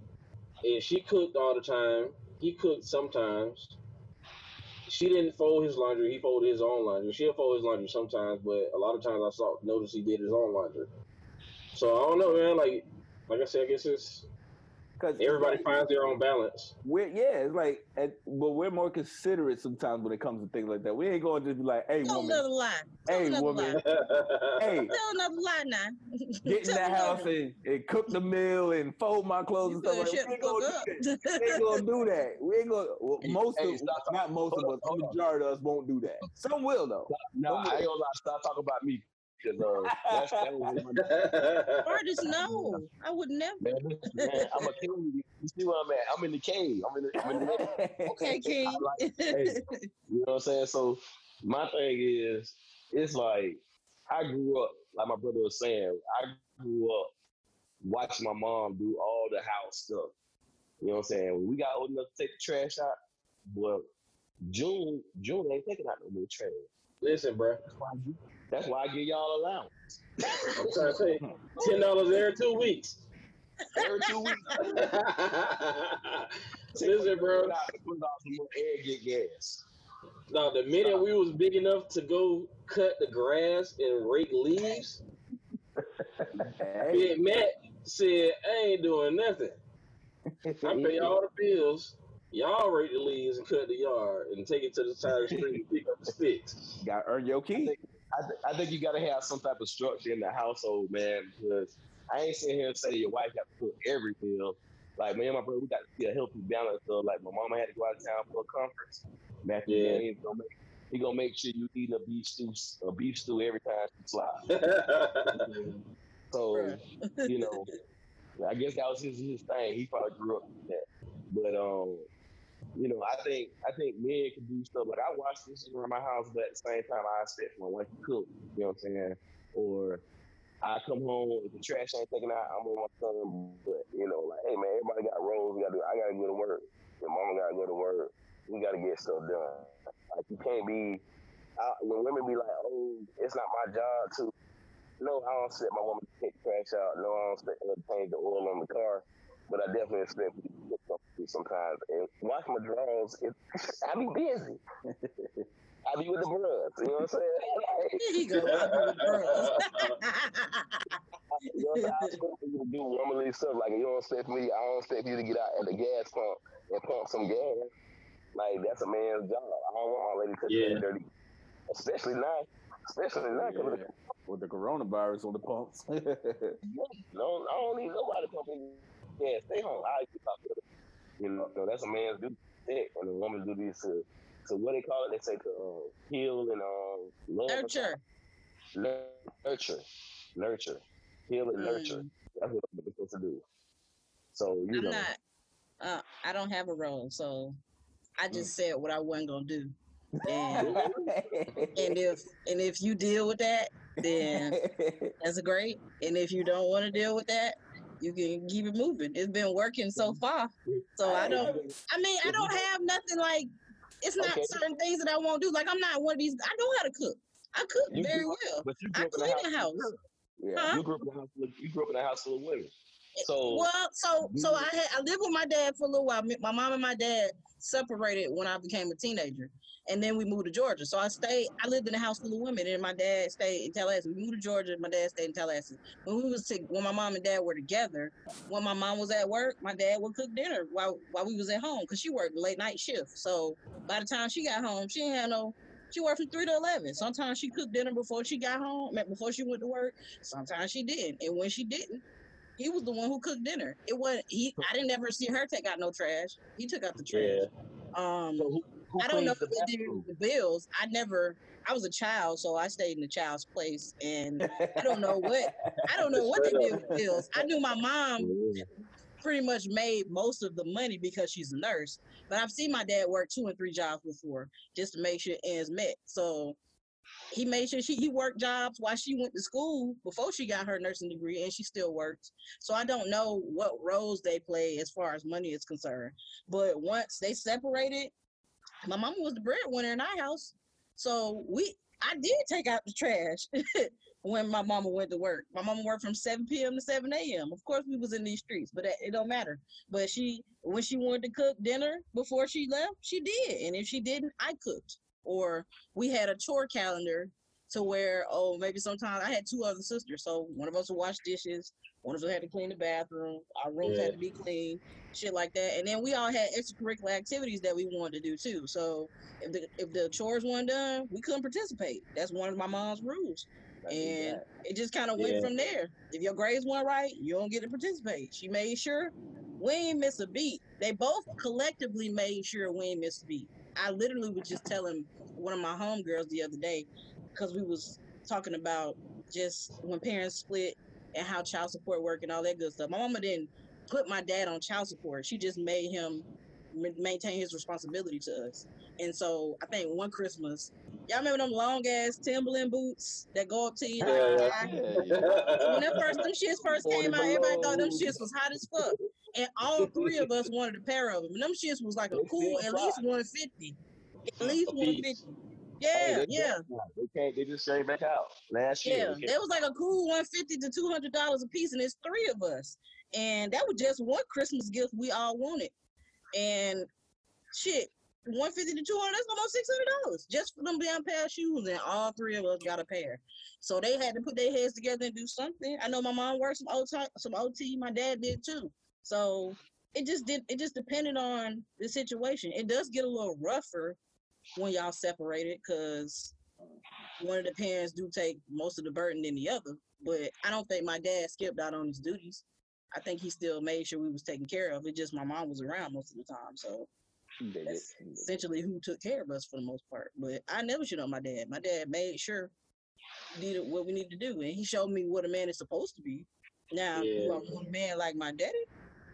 and she cooked all the time. He cooked sometimes. She didn't fold his laundry. He folded his own laundry. She'll fold his laundry sometimes, but a lot of times I saw notice he did his own laundry. So I don't know, man. Like, like I said, I guess it's Because everybody finds their own balance. We're yeah, it's like, and, but we're more considerate sometimes when it comes to things like that. We ain't going to just be like, "Hey, Tell woman, another lie. Tell hey, another woman, lie. hey, Tell another lie now. get in Tell that house and, and cook the meal and fold my clothes You and stuff better like shut. We ain't gonna do that. We ain't gonna do that. We ain't gonna. Well, most hey, of, stop talking- not most hold of on, us, a hold on. majority of us won't do that. Some will though. no, I ain't gonna lie. Stop talking about me because uh, that's that was my Artists, no. I would never. man. man I'm a king. You see where I'm at? I'm in the cave. I'm in the, I'm in the Okay, King. like- hey, You know what I'm saying? So my thing is, it's like I grew up, like my brother was saying, I grew up watching my mom do all the house stuff. You know what I'm saying? When we got old enough to take the trash out, well, June June ain't taking out no more trash. Listen, bro. That's why, I, that's why I give y'all allowance. I'm trying to say ten dollars every two weeks. Every two weeks. Listen, bro. Put out, some more air get gas. No, the minute we was big enough to go cut the grass and rake leaves, Hey, Big Matt said, I ain't doing nothing. I pay all the bills. Y'all rake the leaves and cut the yard and take it to the side of the street and pick up the sticks. Got to earn your keep. I, th- I think you got to have some type of structure in the household, man, because I ain't sitting here and say your wife got to cook every meal. Like, me and my brother, we got to see a healthy balance. So, like, my mama had to go out of town for a conference. Matthew, Yeah. yeah. he's gonna make, he gonna make sure you eat a beef stew, a beef stew every time she flies. So, you know, I guess that was his his thing. He probably grew up with that. But um, you know, I think I think men can do stuff like I watch this around my house, but at the same time I expect my wife to cook. You know what I'm saying? Or I come home if the trash ain't taken out, I'm on my son. But you know, like, hey man, everybody got roles. We got to. do. I gotta go to work. Your mama gotta go to work. We gotta get stuff done. Like you can't be. I, when women be like, "Oh, it's not my job to," no, I don't expect my woman to take trash out. No, I don't expect her to change the oil on the car. But I definitely expect me to sometimes. And wash my drawers. It, I be busy. I be with the bros. You know what I'm saying? Here he go. I do with girls. you know what I'm saying? I expect you to do womanly stuff. Like, you don't expect me, I don't expect you to get out at the gas pump and pump some gas. Like, that's a man's job. I don't want my lady to Yeah. yeah. dirty. Especially now. Especially now. 'cause of the With the coronavirus on the pumps. No, I don't need nobody pumping. Yeah, stay home. I keep up with it. You know, so that's a man's duty, sick, and a woman's duty is to, to what they call it. They say to uh, heal and um, love. Nurture. nurture, nurture, heal and nurture. Mm. That's what they're supposed to do. So you I'm know, not. Uh, I don't have a role, so I Mm. just said what I wasn't gonna do. And and if and if you deal with that, then that's great. And if you don't want to deal with that, you can keep it moving. It's been working so far. So I don't. I mean, I don't have nothing like. It's not Okay. certain things that I won't do. Like I'm not one of these. I know how to cook. I cook You very do. well. but you I grew in clean a the house. house. yeah. Huh? You grew up in a house. Full you grew up in a house full of women. So Well, so so I had I lived with my dad for a little while. My mom and my dad separated when I became a teenager, and then we moved to Georgia. So I stayed. I lived in a house full of women, and my dad stayed in Tallahassee. We moved to Georgia. My dad stayed in Tallahassee. When we was to, when my mom and dad were together, when my mom was at work, my dad would cook dinner while while we was at home because she worked late night shift. So by the time she got home, she didn't have no. She worked from three to eleven. Sometimes she cooked dinner before she got home, before she went to work. Sometimes she didn't, and when she didn't, he was the one who cooked dinner. It was he. I didn't ever see her take out no trash. He took out the trash. Um, so who, who I don't know the they did the bills. I never. I was a child, so I stayed in the child's place, and I don't know what I don't know what they did with bills. I knew my mom Yeah. pretty much made most of the money because she's a nurse. But I've seen my dad work two and three jobs before just to make sure ends met. So he made sure she he worked jobs while she went to school before she got her nursing degree, and she still works. So I don't know what roles they play as far as money is concerned. But once they separated, my mama was the breadwinner in our house. So we I did take out the trash when my mama went to work. My mama worked from 7 p.m. to 7 a.m. Of course, we was in these streets, but it don't matter. But she, when she wanted to cook dinner before she left, she did. And if she didn't, I cooked. Or we had a chore calendar to where, oh, maybe sometimes I had two other sisters. So one of us would wash dishes, one of us had to clean the bathroom, our rooms Yeah. had to be clean, shit like that. And then we all had extracurricular activities that we wanted to do too. So if the if the chores weren't done, we couldn't participate. That's one of my mom's rules. And it just kind of went Yeah. from there. If your grades weren't right, you don't get to participate. She made sure we ain't miss a beat. They both collectively made sure we ain't miss a beat. I literally was just telling one of my homegirls the other day because we was talking about just when parents split and how child support work and all that good stuff. My mama didn't put my dad on child support. She just made him maintain his responsibility to us. And so I think one Christmas, y'all remember them long ass Timberland boots that go up to you? Yeah. like, Yeah, when that first them shits first came out, everybody thought them below. shits was hot as fuck. And all three of us wanted a pair of them. And them shits was like a cool at least 150. At least 150. Yeah, they yeah. got- They can't. They just straight back out last year. Yeah, They was like a cool one fifty to two hundred dollars a piece, and it's three of us, and that was just one Christmas gift we all wanted, and shit, one fifty to two hundred, that's almost six hundred dollars just for them damn pair of shoes, and all three of us got a pair. So they had to put their heads together and do something. I know my mom worked some OT, some OT, my dad did too. So it just did. It just depended on the situation. It does get a little rougher when y'all separated because one of the parents do take most of the burden than the other. But I don't think my dad skipped out on his duties. I think he still made sure we was taken care of. It just my mom was around most of the time, so he did it. that's He did it. essentially who took care of us for the most part. But I never shit on my dad. My dad made sure did what we need to do, and he showed me what a man is supposed to be. Now, do I Yeah. a man like my daddy?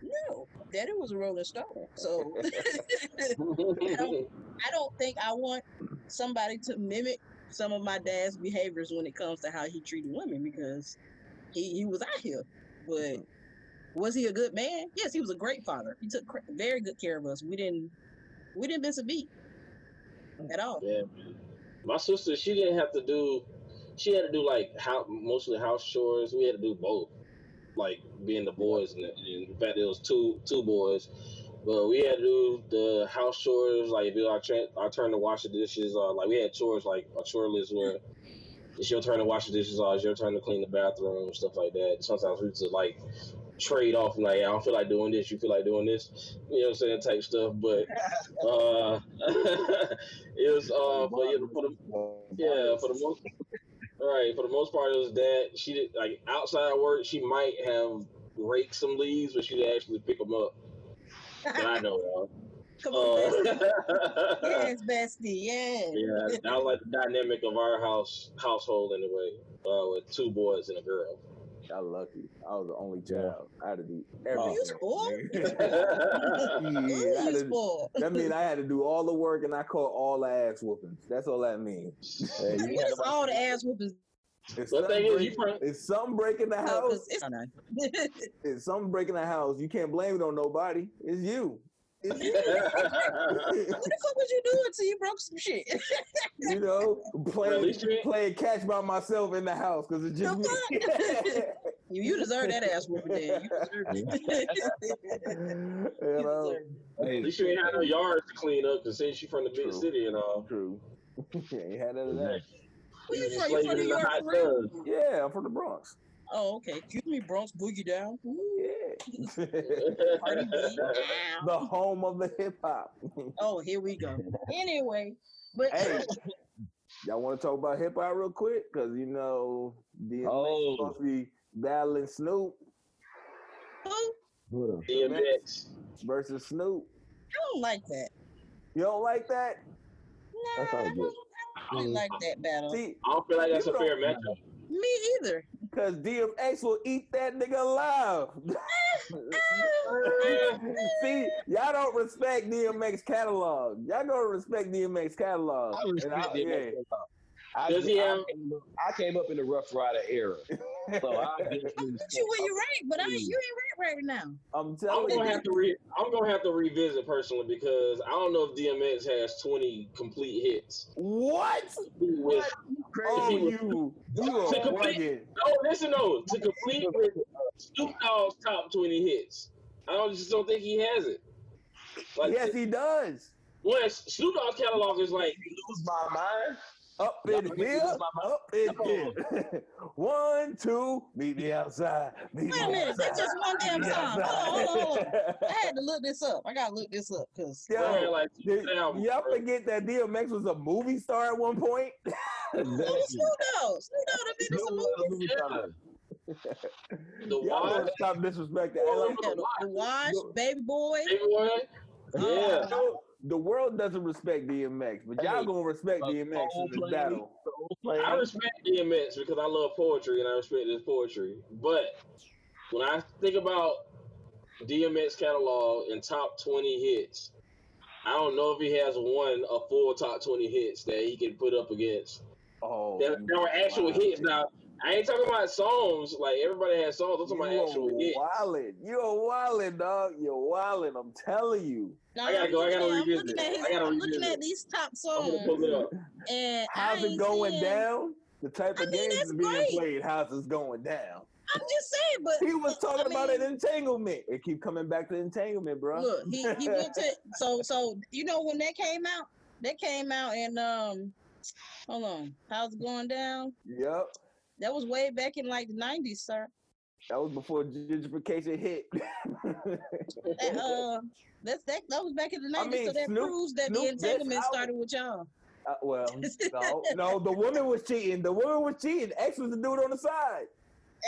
No, daddy was a rolling stone. So I don't think I want somebody to mimic some of my dad's behaviors when it comes to how he treated women because he, he was out here. But mm-hmm. was he a good man? Yes, he was a great father. He took cr- very good care of us. We didn't we didn't miss a beat mm. at all. Yeah, man. My sister, she didn't have to do. She had to do like how mostly house chores. We had to do both, like being the boys, and, and in fact, there was two two boys. But we had to do the house chores, like do our, tra- our turn to wash the dishes. Uh, like we had chores, like a chore list where it's your turn to wash the dishes, or it's your turn to clean the bathroom, stuff like that. Sometimes we used to like trade off, and like I don't feel like doing this, you feel like doing this, you know what I'm saying, type stuff. But uh, it was uh, but yeah, for the yeah, for the most right, for the most part, it was that she did like outside work. She might have raked some leaves, but she didn't actually pick them up. That I know of. Come on, Uh, bestie. yes, bestie. Yeah. yeah, that was like the dynamic of our house household anyway, uh, with two boys and a girl. I lucky. I was the only child. I had to do You spoiled? Yeah, I Ooh, had you to- spoiled. that means I had to do all the work and I caught all the ass whoopings. That's all that means. Hey, you What all the ass whoopings? It's The something, thing is, you probably, it's something breaking the Oh, house. 'cause it's not. It's something breaking the house. You can't blame it on nobody. It's you. It's you. What the fuck was you doing till you broke some shit? you know, playing least you ain't- playing catch by myself in the house because it's just The me. you, you deserve that ass whooping, Dan. You deserve it. you You know, deserve it. at least you ain't had no yards to clean up, cause since you from the big True. city and all. true. ain't had none of that. Where you You from? You slaving from New in the York hot for. Yeah, I'm from the Bronx. Oh, okay. Excuse me, Bronx Boogie Down. Ooh, Yeah. The home of the hip hop. Oh, here we go. Anyway, but hey, y'all want to talk about hip hop real quick? Because you know, DMX Oh. supposed to be battling Snoop who? Hold. DMX. versus Snoop. I don't like that. You don't like that? Nah, I don't. I don't like that battle. See, I don't feel like that's a fair matchup. Me either. because DMX will eat that nigga alive. See, y'all don't respect DMX catalog. Y'all gonna respect DMX catalog. I And respect I- DMX. I, Does he I came up- I came up in the Ruff Ryder era, so I definitely But respect you when you're right, but I ain't, you ain't rank right now. I'm telling I'm telling gonna you. have to re- I'm gonna have to revisit personally because I don't know if DMX has 20 complete hits. What? With, Oh, he oh, was- you, you To complete- no, oh, listen, no, to complete with Snoop Dogg's top 20 hits. I don't, just don't think he has it. Like, Yes, he does. when Snoop Dogg's catalog is like, lose my mind. Up in forget here, this is my mind. up in Come here. One, two, meet me outside. Meet Wait a me minute, that's just one damn Meet song. Hold on, hold on, hold on. I had to look this up. I gotta look this up because Yo, man, like y'all forget that DMX was a movie star at one point? Snoop Dogg, Snoop Dogg, that been in some movies. the Y'all Wild, stop disrespecting. Hey, like, the, the Wash, Baby Boy. Baby Boy. Uh, yeah. you know, the world doesn't respect DMX, but y'all Hey, gonna respect DMX in this battle. I respect DMX because I love poetry and I respect his poetry. But when I think about DMX catalog and top 20 hits, I don't know if he has one a full top twenty hits that he can put up against. Oh, That, that were actual wow. hits. Now I ain't talking about songs. Like everybody has songs. I'm talking about actual You hits. are wildin'. You are wildin', dog. You're wildin'. I'm telling you. No, I gotta go, I looking gotta at- I'm revisit looking at his- I gotta I'm looking revisit at these top I'm songs, pull it up. and How's I it going seeing- down? The type I of mean, games is being great. played. How's it's going down? I'm just saying, but He was talking I about an entanglement. It keep coming back to entanglement, bro. Look, he, he went to so so you know when that came out, that came out in um hold on, how's it going down? Yep. That was way back in like the nineties, sir. That was before gentrification hit. That, uh that's that that was back in the I nineties, so mean, that Snoop- proves that Snoop, the entanglement started with y'all. Uh, well, no, no, the woman was cheating. The woman was cheating. X was the dude on the side.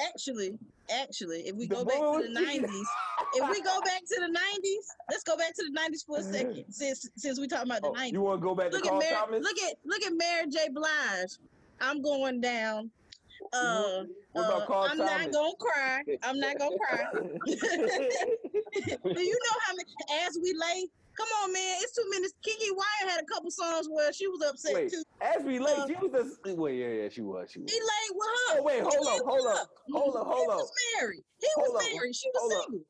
Actually, actually, if we The go back to the nineties, if we go back to the nineties, let's go back to the nineties for a second. Since since we talking about the Oh, nineties. you want to go back to look at Carl Mary, Thomas? look at look at Mary J. Blige. I'm going down. Uh, what about uh, Carl I'm Thomas? not gonna cry. I'm not gonna cry. Do you know how many? As we lay, come on, man. It's two minutes. Keke Wyatt had a couple songs where she was upset wait, too. as we late, Uh, she was the wait, yeah, yeah, she was, she was. He laid with her. Oh wait, hold up, hold up, hold up, He hold up. was married. He Hold was up, married. She was single.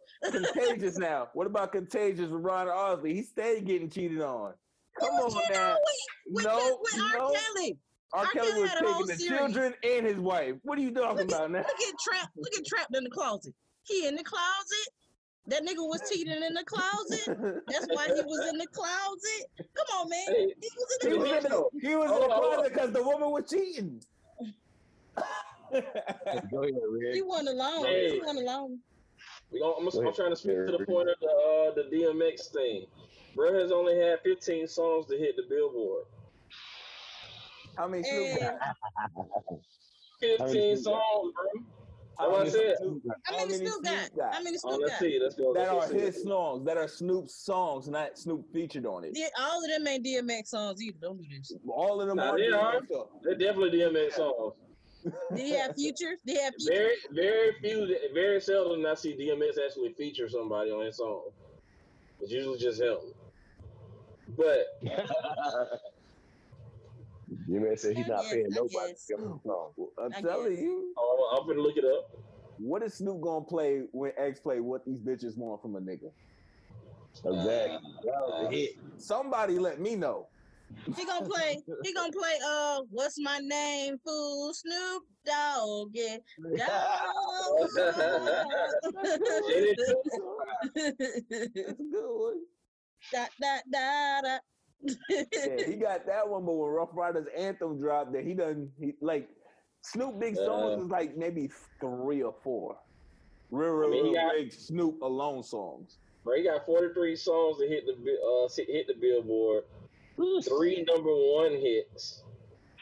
Contagious now. What about Contagious with Ron Isley? He stayed getting cheated on. Come on now. with, with, No, with R. no. Kelly. R. R. Kelly Kelly was had a taking the series. children and his wife. What are you talking Look at, about now? look at trapped. Look at trapped in the closet. He in the closet. That nigga was cheating in the closet. That's why he was in the closet. Come on, man. He was in the was in closet. the, he was in the closet because the woman was cheating. Go ahead, Rick. He wasn't alone. Hey. He wasn't alone. We gonna, I'm, Go I'm ahead. trying to speak to the point of the uh, the DMX thing. Bro has only had 15 songs to hit the Billboard. How many Snoop And got? 15 Snoop got? songs, bro. How That's what I many said. Snoop got? how many Snoop got? How many Oh, Snoop let's got? see. Let's go. That let's are see. his songs. That are Snoop's songs, not Snoop featured on it. Yeah, all of them ain't DMX songs either. Don't do this. All of them Nah, are. they are. DMX songs. They're definitely DMX songs. Did he have features? Did he have features? Very, very few, very seldom I see DMX actually feature somebody on his song. It's usually just him. But you may say he's not guess, paying nobody. guess. to give him a song. I'm telling you. oh, I'm gonna look it up. What is Snoop gonna play when X play what these bitches want from a nigga? Exactly. That was a hit. Somebody let me know. He gonna play. He gonna play. Uh, what's my name? Fool Snoop Dogg. Yeah. Dogg. That's a good one. da da da da. Yeah, he got that one, but when Ruff Ryders Anthem dropped, that he done he like Snoop big songs Uh, is like maybe three or four. Real, real, I mean, real got- big Snoop alone songs. Bro, he got 43 songs that hit the uh hit the Billboard, three number one hits,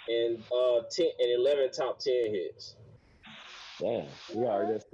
and uh 10 and 11 top 10 hits. Damn. We already that's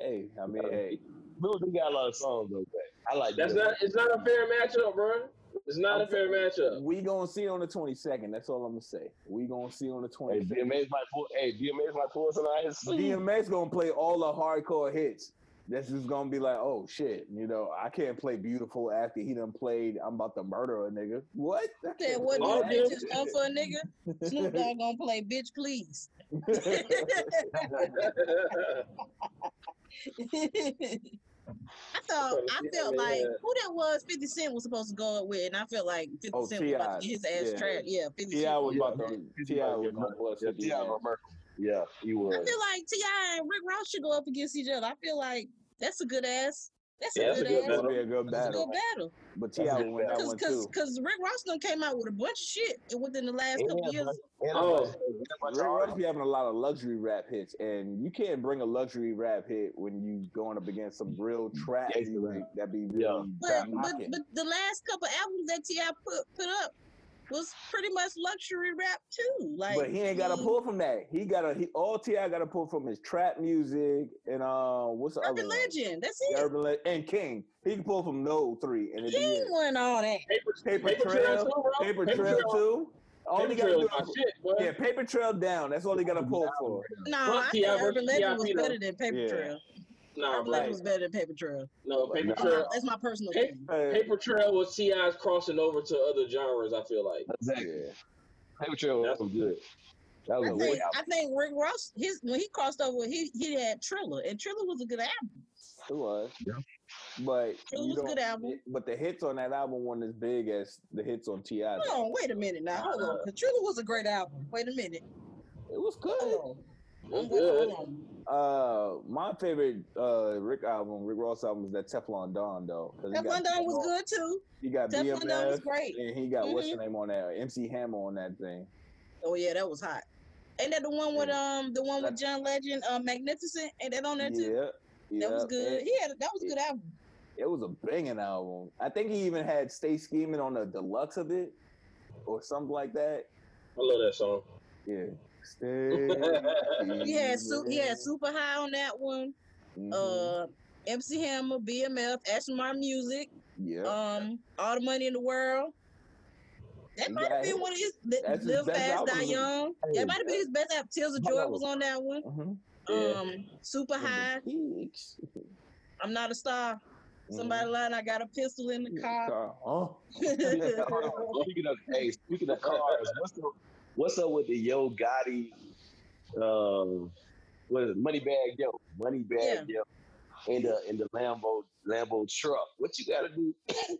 Hey, I mean, hey, Bills, we got a lot of songs though. but I like That's Bill. not. It's not a fair matchup, bro. It's not a I'm fair matchup. we gonna see on the twenty second. That's all I'm gonna say. We gonna see on the Hey, twenty second. DMX might pull. Hey, DMX might pull some out his sleeve. DMX gonna play all the hardcore hits. This is gonna be like, oh shit, you know, I can't play beautiful after he done played. I'm about to murder a nigga. What? I what play All do bitches come for a nigga? Snoop Dogg gonna play bitch please. I thought I felt like Yeah. who that was 50 Cent was supposed to go up with, and I felt like Fifty Cent was about to get his ass Yeah. trapped. Yeah, 50 T.I. Cent. was about to yeah. T.I. was Yeah, gonna bust Yeah, 50 T.I. ass. on Merkel. Yeah, he I feel like T.I. and Rick Ross should go up against each other. I feel like that's a good ass. That's Yeah, a that's a good good be a good That's a battle. good battle. But That's T.I. a would win that Cause, one cause, too. cause Rick Ross done came out with a bunch of shit within the last And, couple years. and Oh. a bunch- and a bunch Rick Ross be having a lot of luxury rap hits, and you can't bring a luxury rap hit when you going up against some real trap Gangsta music rap. that be really Yeah. But, but but the last couple albums that T.I. put put up was pretty much luxury rap too. Like, But he ain't got to pull from that. He got to he all T.I. got to pull from his trap music and uh what's the other Urban one? Legend. That's The it. Urban Le- and King. He can pull from no three and it He be ain't it. won all that. Paper, Paper, Paper Trail, Trail too. Paper, Paper Trail Trail. too. All he got to do is shit, yeah, Paper Trail down. That's all he got to pull for. No, Fuck I think Urban Legend was better than Paper Yeah. Trail. Nah, Purple Label bro. was better than Paper Trail. No, Paper Nah. Trail. That's my personal Hey, opinion. Paper Trail was T.I.'s crossing over to other genres. I feel like. Exactly. Paper Trail was good. That was I a think, I think Rick Ross, his when he crossed over, he he had Trilla, and Trilla was a good album. It was. Yeah. But It was a good album. But the hits on that album weren't as big as the hits on Ti. Hold on, wait a minute now. Hold on. The Trilla was a great album. Wait a minute. It was good. Hold on. It's I'm good. Uh, my favorite uh Rick album, Rick Ross album, is that Teflon Don though. 'cause he Teflon Don was good too. He got Teflon Don was great. and he got what's Mhm. the name on that? MC Hammer on that thing. Oh yeah, that was hot. Ain't that the one with um the one with John Legend, uh, Magnificent? Ain't that on there too? Yeah, yeah. That was good. and He had that was a good album. It was a banging album. I think he even had "Stay Scheming" on the deluxe of it, or something like that. I love that song. Yeah. Stay. He had su- he had scheming. super high on that one. Mhm. Uh, MC Hammer, BMF, Aston Martin Music, yeah. um, All the Money in the World. That might have been one of his li- That's Live best Fast, Die album. Young. That might have been his best album. Tears of Joy was on that one. Mhm. Yeah. Um, Super High. I'm not a star. Somebody Mhm. lying. I got a pistol in the car. Car. Huh? speaking of hey, speaking of cars, what's up? What's up with the Yo Gotti? Um, what is it? Moneybagg Yo, Moneybagg Yo, in the in the Lambo Lambo truck. What you got to do?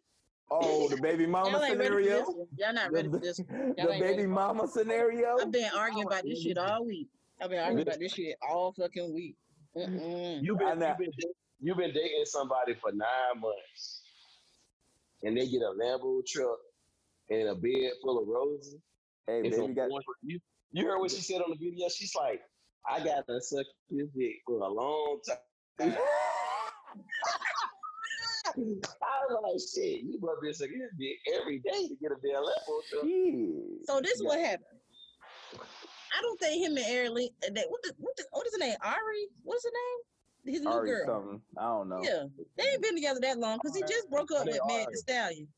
Oh, the baby mama Y'all ain't ready for this scenario. Y'all not ready for this one. the Y'all ain't baby for mama scenario. I've been arguing about this shit all week. I've been arguing about this shit all fucking week. Mm-mm. You've been you've been, you've been dating somebody for nine months, and they get a Lambo truck and a bed full of roses. Hey, and some baby got. you. You heard what she said on the video? She's like, "I got to suck his dick for a long time." I was like, "Shit, you must be sucking his dick every day to get a damn Lambo truck." Shit. So this is what happened. I don't think him and Aaron Lee, uh, they, what, the, what, the, what is his name? Ari? What's his name? His new Ari girl. something. I don't know. Yeah, they ain't been together that long because he just broke up with Meg are. Thee Stallion.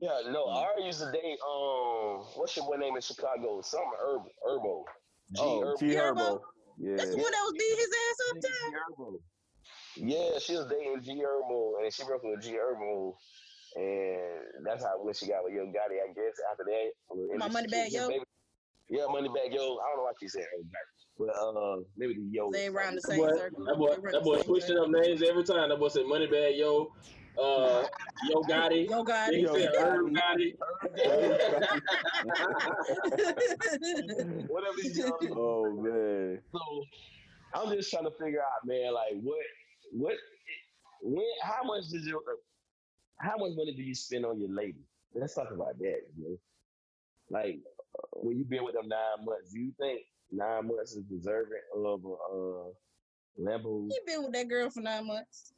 Yeah, no, I already used to date. Um, what's your boy name in Chicago? Some Herbo. Herbo. G Oh, Herbo. G Herbo? Herbo. Yeah. That's the one that was beating his ass up G. Herbo. Yeah, she was dating G Herbo, and she broke up with G Herbo, and that's how when she got with Yo Gotti. I guess after that, My Money Bag she- Yo? maybe- Yeah, money back, yo. I don't know why she said Herbo back, but uh, maybe the yo. They around the same boy, circle. that boy, They run that boy same switching up names every time. That boy said Moneybagg Yo, uh, Yo Gotti. Yo, God. Then he Yo said Herb Gotti. Gotti. Whatever you know. oh man. So I'm just trying to figure out, man, like what, what, when, how much did you, how much money do you spend on your lady? Let's talk about that, man. Like uh, when you've been with them nine months, do you think nine months is deserving of a uh, Lambo? he been with that girl for nine months.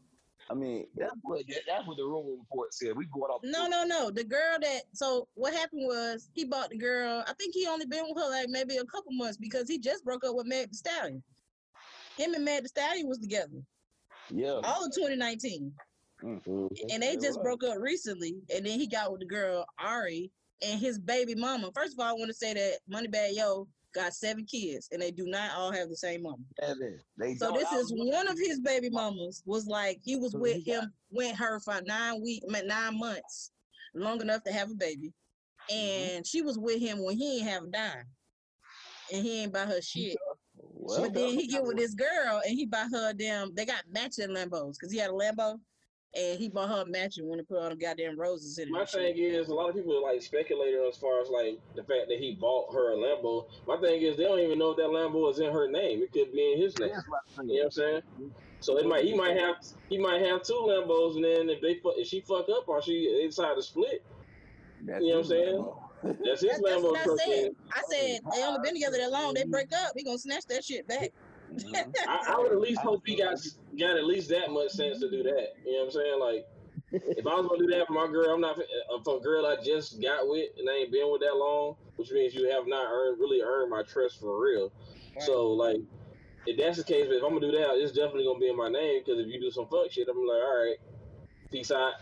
I mean, That's what that's what the rumor report said. We going off. No, no, no. The girl that so what happened was he bought the girl. I think he only been with her like maybe a couple months because he just broke up with Meg The Stallion. Him and Meg The Stallion was together Yeah. all of 2019, Mm-hmm. and they just right. broke up recently. And then he got with the girl Ari and his baby mama. First of all, I want to say that Moneybagg Yo got seven kids, and they do not all have the same mama. Seven. They So this is one of his baby mamas was like he was So with he got- him with her for nine week, nine months, long enough to have a baby, Mm-hmm. and she was with him when he ain't have a dime, and he ain't buy her shit. well, but then he get with this girl and he buy her damn. They got matching Lambos because he had a Lambo, and he bought her a matching when he put all the goddamn roses in it. My and shit. thing is, a lot of people are like speculating as far as like the fact that he bought her a Lambo. My thing is, they don't even know if that Lambo is in her name. It could be in his name. That's You know what I'm saying? So it might he might have he might have two Lambos, and then if they fuck, if she fuck up or she they decide to split, That's you know what I'm saying? That's his that's Lambo what I said. I said they only been together that long. They break up. He gonna snatch that shit back. I, I would at least hope he got got at least that much sense to do that. You know what I'm saying? Like, if I was gonna do that for my girl, I'm not uh, for a girl I just got with and I ain't been with that long, which means you have not earned really earned my trust for real. So like, if that's the case, but if I'm gonna do that, it's definitely gonna be in my name because if you do some fuck shit, I'm like, all right, peace out,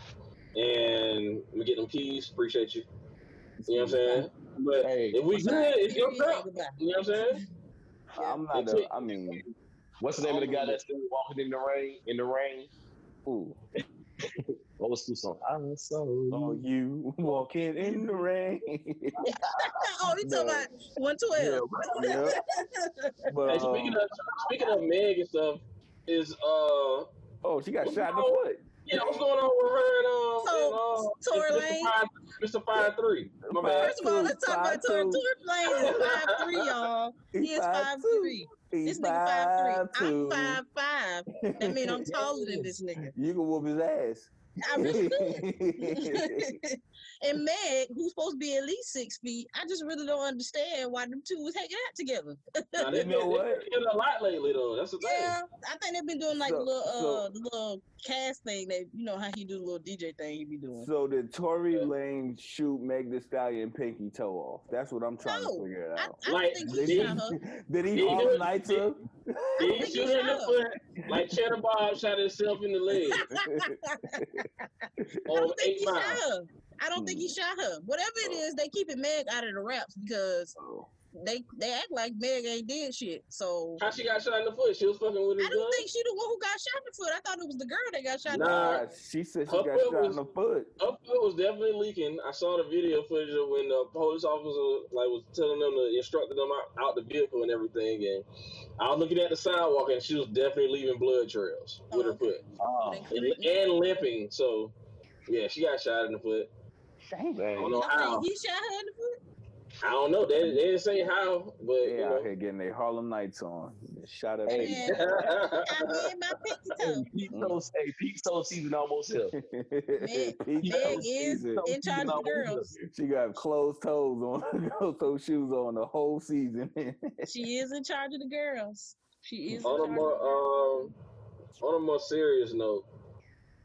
and we get them keys. Appreciate you. You know what I'm saying? But Hey, if we good, it's your Goodbye. girl. You know what I'm saying? I'm not. Until- A, I mean, What's the name of the guy that's still walking in the rain? In the rain? Ooh. What was the song? I saw Oh, you. you walking in the rain. oh, you talking about one twelve? yeah. But, Hey, speaking um, of speaking of Meg and stuff, is uh oh, she got shot in the foot. Yeah, what's going on with her and uh, So, and, uh Tory Mr. Lane? Five, Mr. Five Three? My bad. First of all, let's talk about Tour two. Tour Lane is five three, y'all. He is five two. three. He's This nigga five three. two. I'm five five. That means I'm taller than this nigga. You can whoop his ass. I really do. and Meg, who's supposed to be at least six feet, I just really don't understand why them two was hanging out together. Now, they You know what? they been getting a lot lately though. That's the thing. Yeah, I think they've been doing like So- little uh so- little cast thing that you know how he do the little DJ thing he be doing. so did Tory Lane shoot Meg the Stallion pinky toe off? That's what I'm trying No, to figure I, out. I Like, don't think Did he he, shot her. did he Did he Harlem do it? Nights Did- her? Did he shoot her in the foot like Cheddar Bob shot himself in the leg I on don't think Eight he Mile? shot her. I don't think he mm. shot her. Whatever it oh. is, they keeping Meg out of the raps because Oh. they they act like Meg ain't did shit. So How she got shot in the foot? She was fucking with his I don't gun. think she the one who got shot in the foot. I thought it was the girl that got shot in the foot. Nah, she said she Her got shot was- in the foot. Her foot was definitely leaking. I saw the video footage of when the police officer like was telling them to instructing them out, out the vehicle and everything. And I was looking at the sidewalk and she was definitely leaving blood trails with her Oh, okay. foot Oh, and, and limping. So yeah, she got shot in the foot. I don't know how. he shot her in the foot? I don't know. They, they didn't say how, but They you out know. here getting their Harlem Nights on. Shot at Hey. Peggy. Man, I mean my pinky Hey, toe. peak toe, hey, peak toe season almost here. Peak Meg is in charge of the girls. She got closed toes on, closed toe shoes on the whole season. She is in charge of the girls. She is on a more of the girls. um, on a more serious note,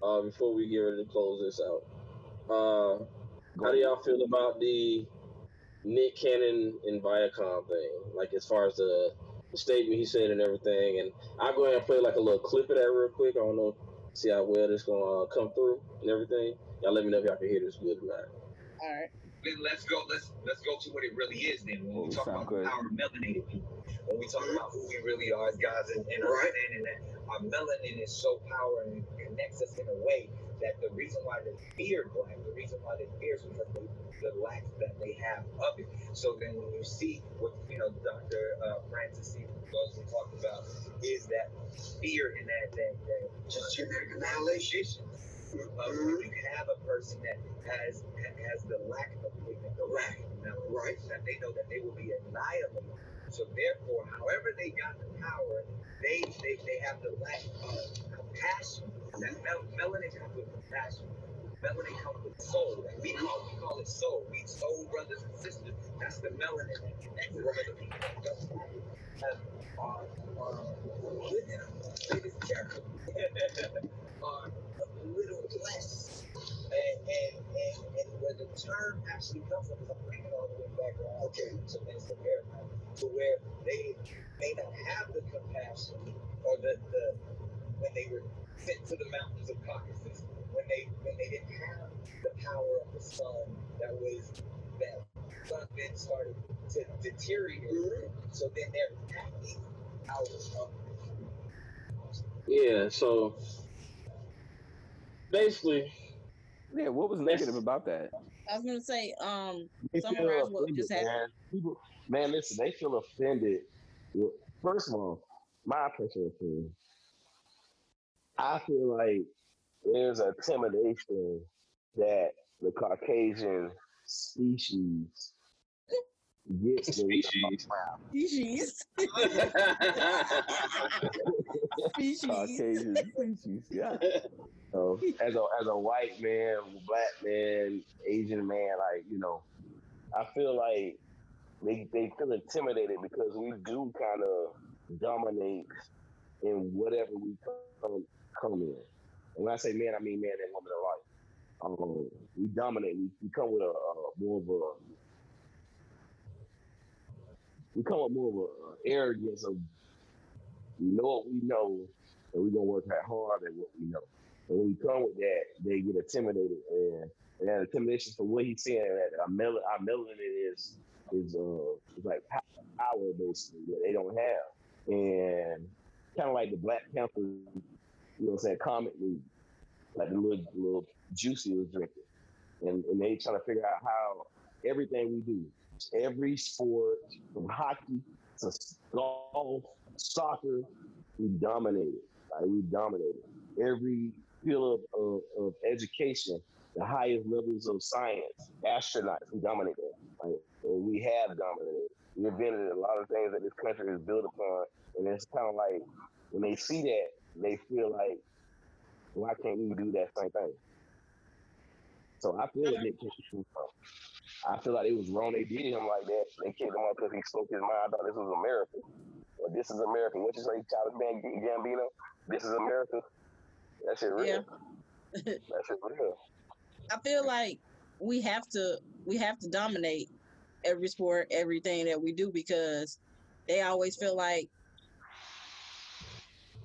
uh, before we get ready to close this out, uh, how do y'all feel about the Nick Cannon and Viacom thing? Like as far as the, statement he said and everything, and I'll go ahead and play like a little clip of that real quick. I don't know, see how well this gonna uh, come through and everything. Y'all let me know if y'all can hear this good or not. All right. Let- Let's go. Let's let's go to what it really is. Then when we talk sound about good. our melanated people, when we talk about who we really are as guys, and, and understanding that our melanin is so powerful and connects us in a way that the reason why they fear black, the reason why they fear is because they, the lack that they have of it. So then when you see what you know, Dr. Uh, Frances Cress Welsing talked about is that fear and that that, that just genetic annihilation. Uh, when you have a person that has has the lack of pigment, the lack of melanin, right? That they know that they will be annihilated. So therefore, however they got the power, they they, they have the lack of compassion. That mel- melanin comes with compassion. Melanin comes with soul. We call we call it soul. We soul brothers and sisters. That's the melanin that connects us to the people. Have are a little less. And, and, and, and where the term actually comes from is I'm bringing it all the way okay. to Minister Paradigm, to where they may not have the compassion or the, the when they were sent to the mountains of Caucasus, when they when they didn't have the power of the sun that was that sun then started to deteriorate. So then they're acting out of Yeah. So basically, yeah, what was negative about that? I was gonna say, um, They feel Summarize what offended, just happened. Man. People, man, listen, they feel offended. First of all, my personal opinion, I feel like there's a intimidation that the Caucasian species gets when we talk Species. species, species. Caucasian species. Yeah. So as a as a white man, black man, Asian man, like you know, I feel like they they feel intimidated because we do kind of dominate in whatever we come come in. And when I say man, I mean man and woman alike. Um, we dominate. We, we come with a, a more of a we come with more of a arrogance of we know what we know, and we're gonna work that hard at what we know. And when we come with that, they get intimidated, and, and that intimidation for what he's saying that our, mel- our melanin is is uh is like power basically that they don't have, and kind of like the Black Panther, you know, what I'm saying comic movie, like the little little juicy was drinking, and and they trying to figure out how everything we do, every sport from hockey to golf, soccer, we dominated. Like we dominated every field of, of, of education, the highest levels of science, astronauts, we dominated. Like and we have dominated. We invented a lot of things that this country is built upon, and it's kind of like when they see that, they feel like, why can't we do that same thing? So I feel like I feel like it was wrong. They did him like that. They kicked him out because he spoke his mind. I thought this was America. This is America. What you say, Taliban Gambino? This is America. That shit real. Yeah. that shit real. I feel like we have to we have to dominate every sport, everything that we do because they always feel like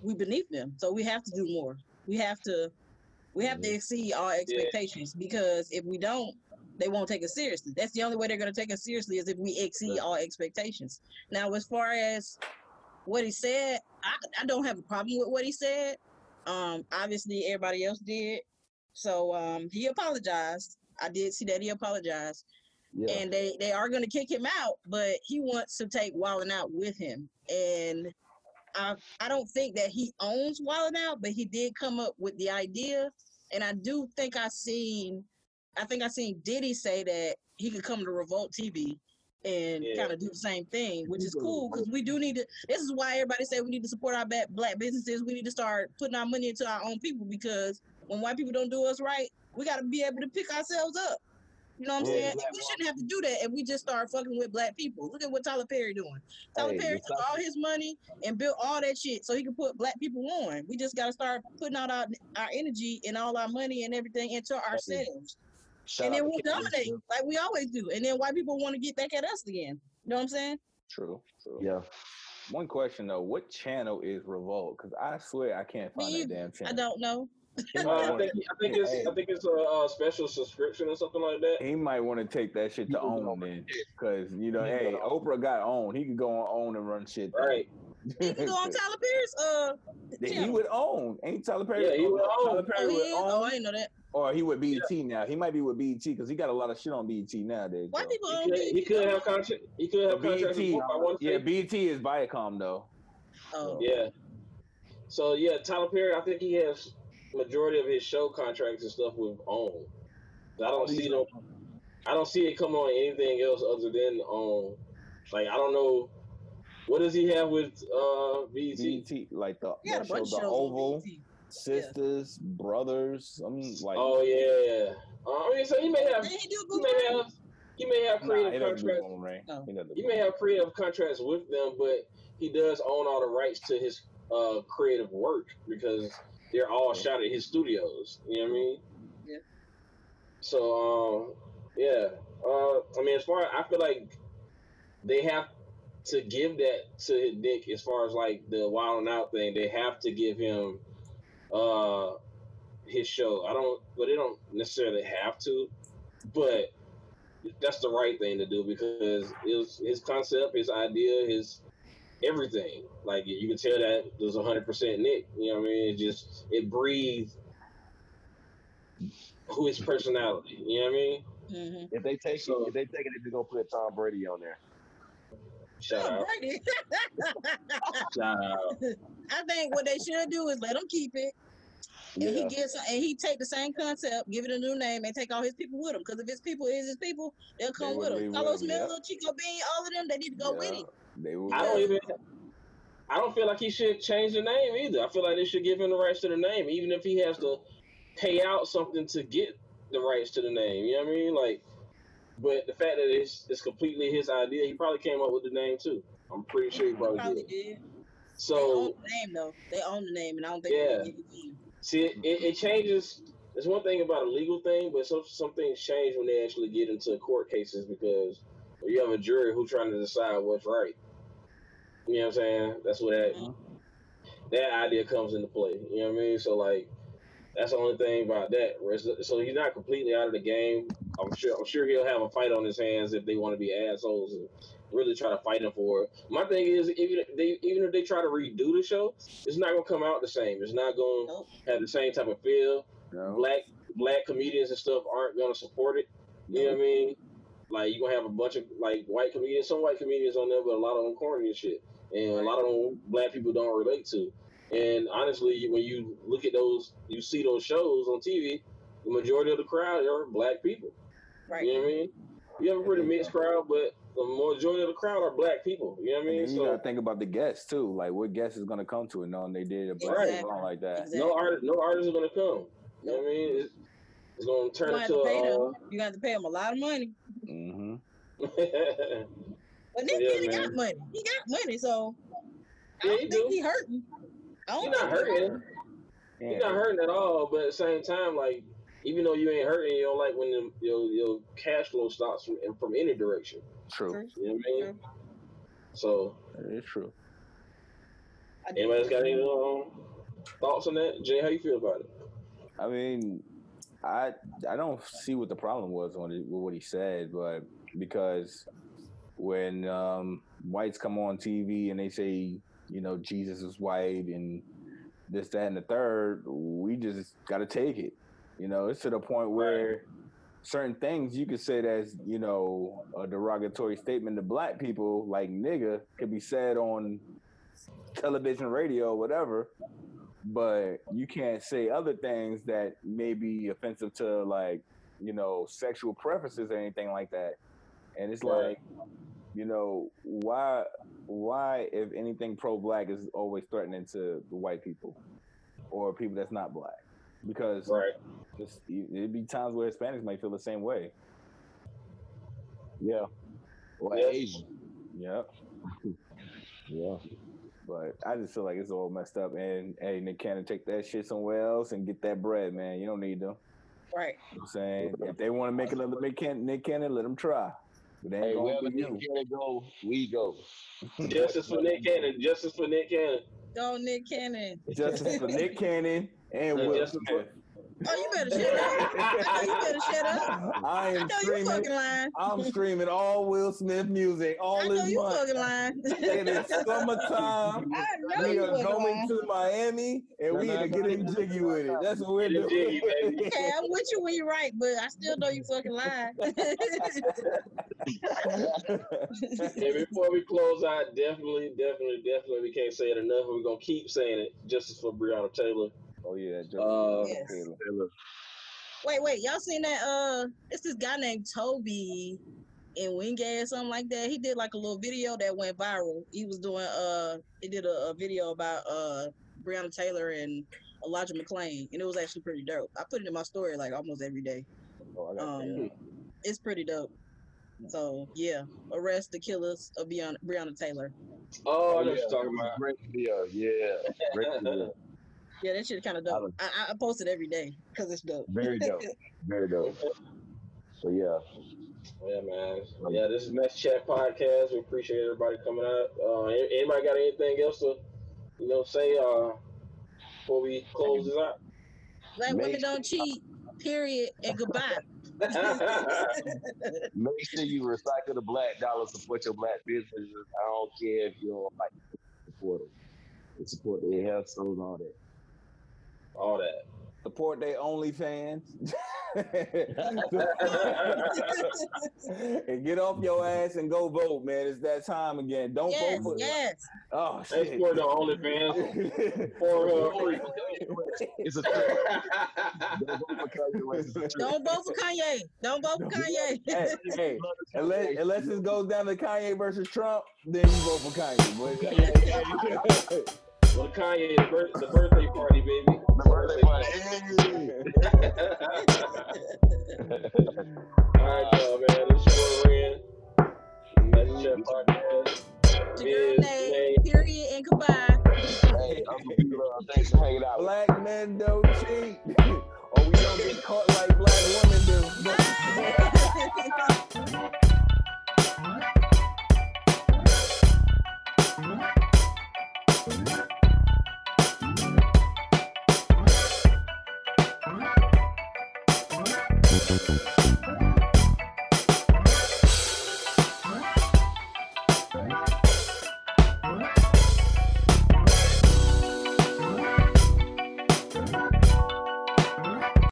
we beneath them. So we have to do more. We have to we have to mm-hmm. exceed all expectations because if we don't, they won't take us seriously. That's the only way they're going to take us seriously is if we exceed all expectations. Now, as far as what he said, I, I don't have a problem with what he said. Um, obviously, everybody else did. So um, he apologized. I did see that he apologized. Yeah. And they, they are going to kick him out, but he wants to take Wildin' Out with him. And I I don't think that he owns Wildin' Out, but he did come up with the idea. And I do think I seen I think I seen Diddy say that he could come to Revolt TV and Yeah. kind of do the same thing, which is He go to cool because we do need to. This is why everybody say we need to support our black businesses. We need to start putting our money into our own people because when white people don't do us right, we got to be able to pick ourselves up. You know what I'm Yeah, saying? Exactly. we shouldn't have to do that if we just start fucking with black people. Look at what Tyler Perry doing. Tyler Hey, Perry took all his money and built all that shit so he could put black people on. We just got to start putting out our, our energy and all our money and everything into ourselves Shout and then we'll dominate Smith. like we always do. And then white people want to get back at us again. You know what I'm saying? True. True. Yeah. One question though, what channel is Revolt? Because I swear I can't Me find that damn channel. I don't know. Uh, I think I think it's I think it's a, uh special subscription or something like that. he might want to take that shit to You can own then, because you know, You hey, Oprah got OWN. He could go on OWN and run shit. then. Right. He could go on Tyler Perry's uh That he would own. Ain't Tyler Perry? Yeah, he would own. Tyler Perry Oh, would is? Oh, I didn't know that. Or he would BET now. He might be with BET because he got a lot of shit on BET nowadays. White people He own could, he could have contract. He could have contracts BET, both. I yeah, say. BET is Viacom though. Oh, Yeah. So yeah, Tyler Perry. I think he has majority of his show contracts and stuff with OWN. I don't see no. I don't see it coming on anything else other than on. Like I don't know. What does he have with uh BET? BET, like the, he got show, the of shows Oval, on BET. Sisters, Brothers. I'm like, Oh yeah. Uh, I mean, so he may have. Did he do He Boomerang? may have. He may have nah, he creative doesn't do contracts. No. He He may have creative contracts with them, but he does own all the rights to his uh creative work because they're all shot at his studios. You know what I mean? Yeah. So um, yeah. Uh, I mean, as far I feel like they have to give that to Nick as far as like the Wildin' Out thing. They have to give him uh his show. I don't, but they don't necessarily have to, but that's the right thing to do because it was his concept, his idea, his everything. Like you can tell that it a hundred percent Nick. You know what I mean? It just it breathed who his personality. You know what I mean? Mm-hmm. If they take So- it, if they take it, they're gonna put Tom Brady on there. Shout Oh, out. Brady. Shout. I think what they should do is let him keep it, and he Yeah. gets and he take the same concept, give it a new name, and take all his people with him. Because if his people is his people, they'll come would with be him. with Carlos him, yeah. Chico Bean, all of them, they need to go with Yeah, him. They will. I don't even. I don't feel like he should change the name either. I feel like they should give him the rights to the name, even if he has to pay out something to get the rights to the name. You know what I mean? Like, but the fact that it's it's completely his idea, he probably came up with the name too. I'm pretty sure he They probably, probably did. did. They So own the name though. They own the name, and I don't think Yeah. they give it to him. see, it, it, it changes. It's one thing about a legal thing, but some some things change when they actually get into court cases because you have a jury who's trying to decide what's right. You know what I'm saying? That's what that Mhm. that idea comes into play. You know what I mean? So like, That's the only thing about that. So he's not completely out of the game. I'm sure. I'm sure he'll have a fight on his hands if they want to be assholes and really try to fight him for it. My thing is, even if they even if they try to redo the show, it's not gonna come out the same. It's not gonna Nope. have the same type of feel. No. Black black comedians and stuff aren't gonna support it. You know what I mean? Like you gonna have a bunch of like white comedians, some white comedians on there, but a lot of them corny and shit, and a lot of them black people don't relate to. And honestly, when you look at those, you see those shows on TV, the majority of the crowd are black people. Right. You know what I mean? You have a pretty mixed crowd, but the majority of the crowd are black people. You know what I mean? And you So gotta think about the guests too. Like what guest is gonna come to it knowing they did a black Exactly. song like that. Exactly. no artist no artists are gonna come. You know what I mean? It's, it's gonna turn You have into to pay a. them. You have to pay them a lot of money. hmm Uh, But Nick Yeah, Cannon man. got money. He got money, so I Yeah, don't he think do. he hurting. I don't You're not hurting. You're not hurting at all, but at the same time, like even though you ain't hurting, you don't like when the, your your cash flow stops from from any direction. True. True. You know what I mean? True. So, It's true. Anybody else got any um, thoughts on that? Jay, how you feel about it? I mean, I I don't see what the problem was on it, with what he said, but because when um, whites come on TV and they say, you know, Jesus is white and this, that, and the third, we just got to take it. You know, it's to the point where certain things you could say that's, you know, a derogatory statement to black people, like nigga, could be said on television, radio, whatever. But you can't say other things that may be offensive to like you know sexual preferences or anything like that. And it's like you know why why if anything pro-black is always threatening to the white people or people that's not black because Right. it's, it'd be times where hispanics might feel the same way Yeah. Or Yeah. Asian. yep Yeah. but I just feel like it's all messed up. And hey, Nick Cannon, take that shit somewhere else and get that bread, man. You don't need them. Right. You know what I'm saying if they want to make another Nick Cannon, Nick Cannon, let them try. But they ain't Hey, going wherever for Nick you. Cannon go, we go. Justice for Nick Cannon. Justice for Nick Cannon. Go Nick Cannon. Justice for Nick Cannon and Yeah, Will justice Smith. Oh, you better shut up. I know you better shut up. I I am know you streaming. fucking lying. I'm screaming all Will Smith music all I know this you month. fucking lying. It is summertime. I know We you are going lying. to Miami and we are getting jiggy with it. That's what we're doing. jiggy. Okay, I'm with you when you're right, but I still know you fucking lying. And before we close out, definitely, definitely, definitely, we can't say it enough. We're gonna keep saying it. Justice for Breonna Taylor. Oh yeah, Justice Uh, Yes. Taylor. wait, wait, y'all seen that? Uh, it's this guy named Toby in Wingate or something like that. He did like a little video that went viral. He was doing uh, he did a, a video about uh Breonna Taylor and Elijah McClain, and it was actually pretty dope. I put it in my story like almost every day. Oh, I got Um, it's pretty dope. So yeah, arrest the killers of Breonna, Breonna Taylor. Oh, I know what yeah. you're talking about. Great video. Yeah. Great video. Yeah, that shit kind of dope. I, I, I post it every day because it's dope. Very dope. Very dope. So yeah. Yeah, man. Yeah, this is Mess Chat Podcast. We appreciate everybody coming out. Uh, anybody got anything else to, you know, say uh, before we close this out? Black women Make- don't cheat. Period. And goodbye. Make sure you recycle the black dollar, support your black businesses. I don't care if you don't like it, support them. And support their health stores, all that. All that. Support their OnlyFans. and get off your ass and go vote, man. It's that time again. Don't yes, vote for yes. Oh Hey, shit. support the OnlyFans. Or, uh, free. It's a. Don't vote for Kanye It's a. Don't vote for Kanye. Don't vote for Kanye. hey, hey, unless unless it goes down to Kanye versus Trump, then you vote for Kanye. But, well, Kanye, the, birth, the birthday party, baby. The birthday party. All right, y'all, man. This is your Ren. Mess Chat Podcast. It's your Biz, Nay. Nay. Period. And goodbye. Hey, Uncle Peter, uh, thanks for hanging out. black men don't cheat, or we don't get caught like black women do.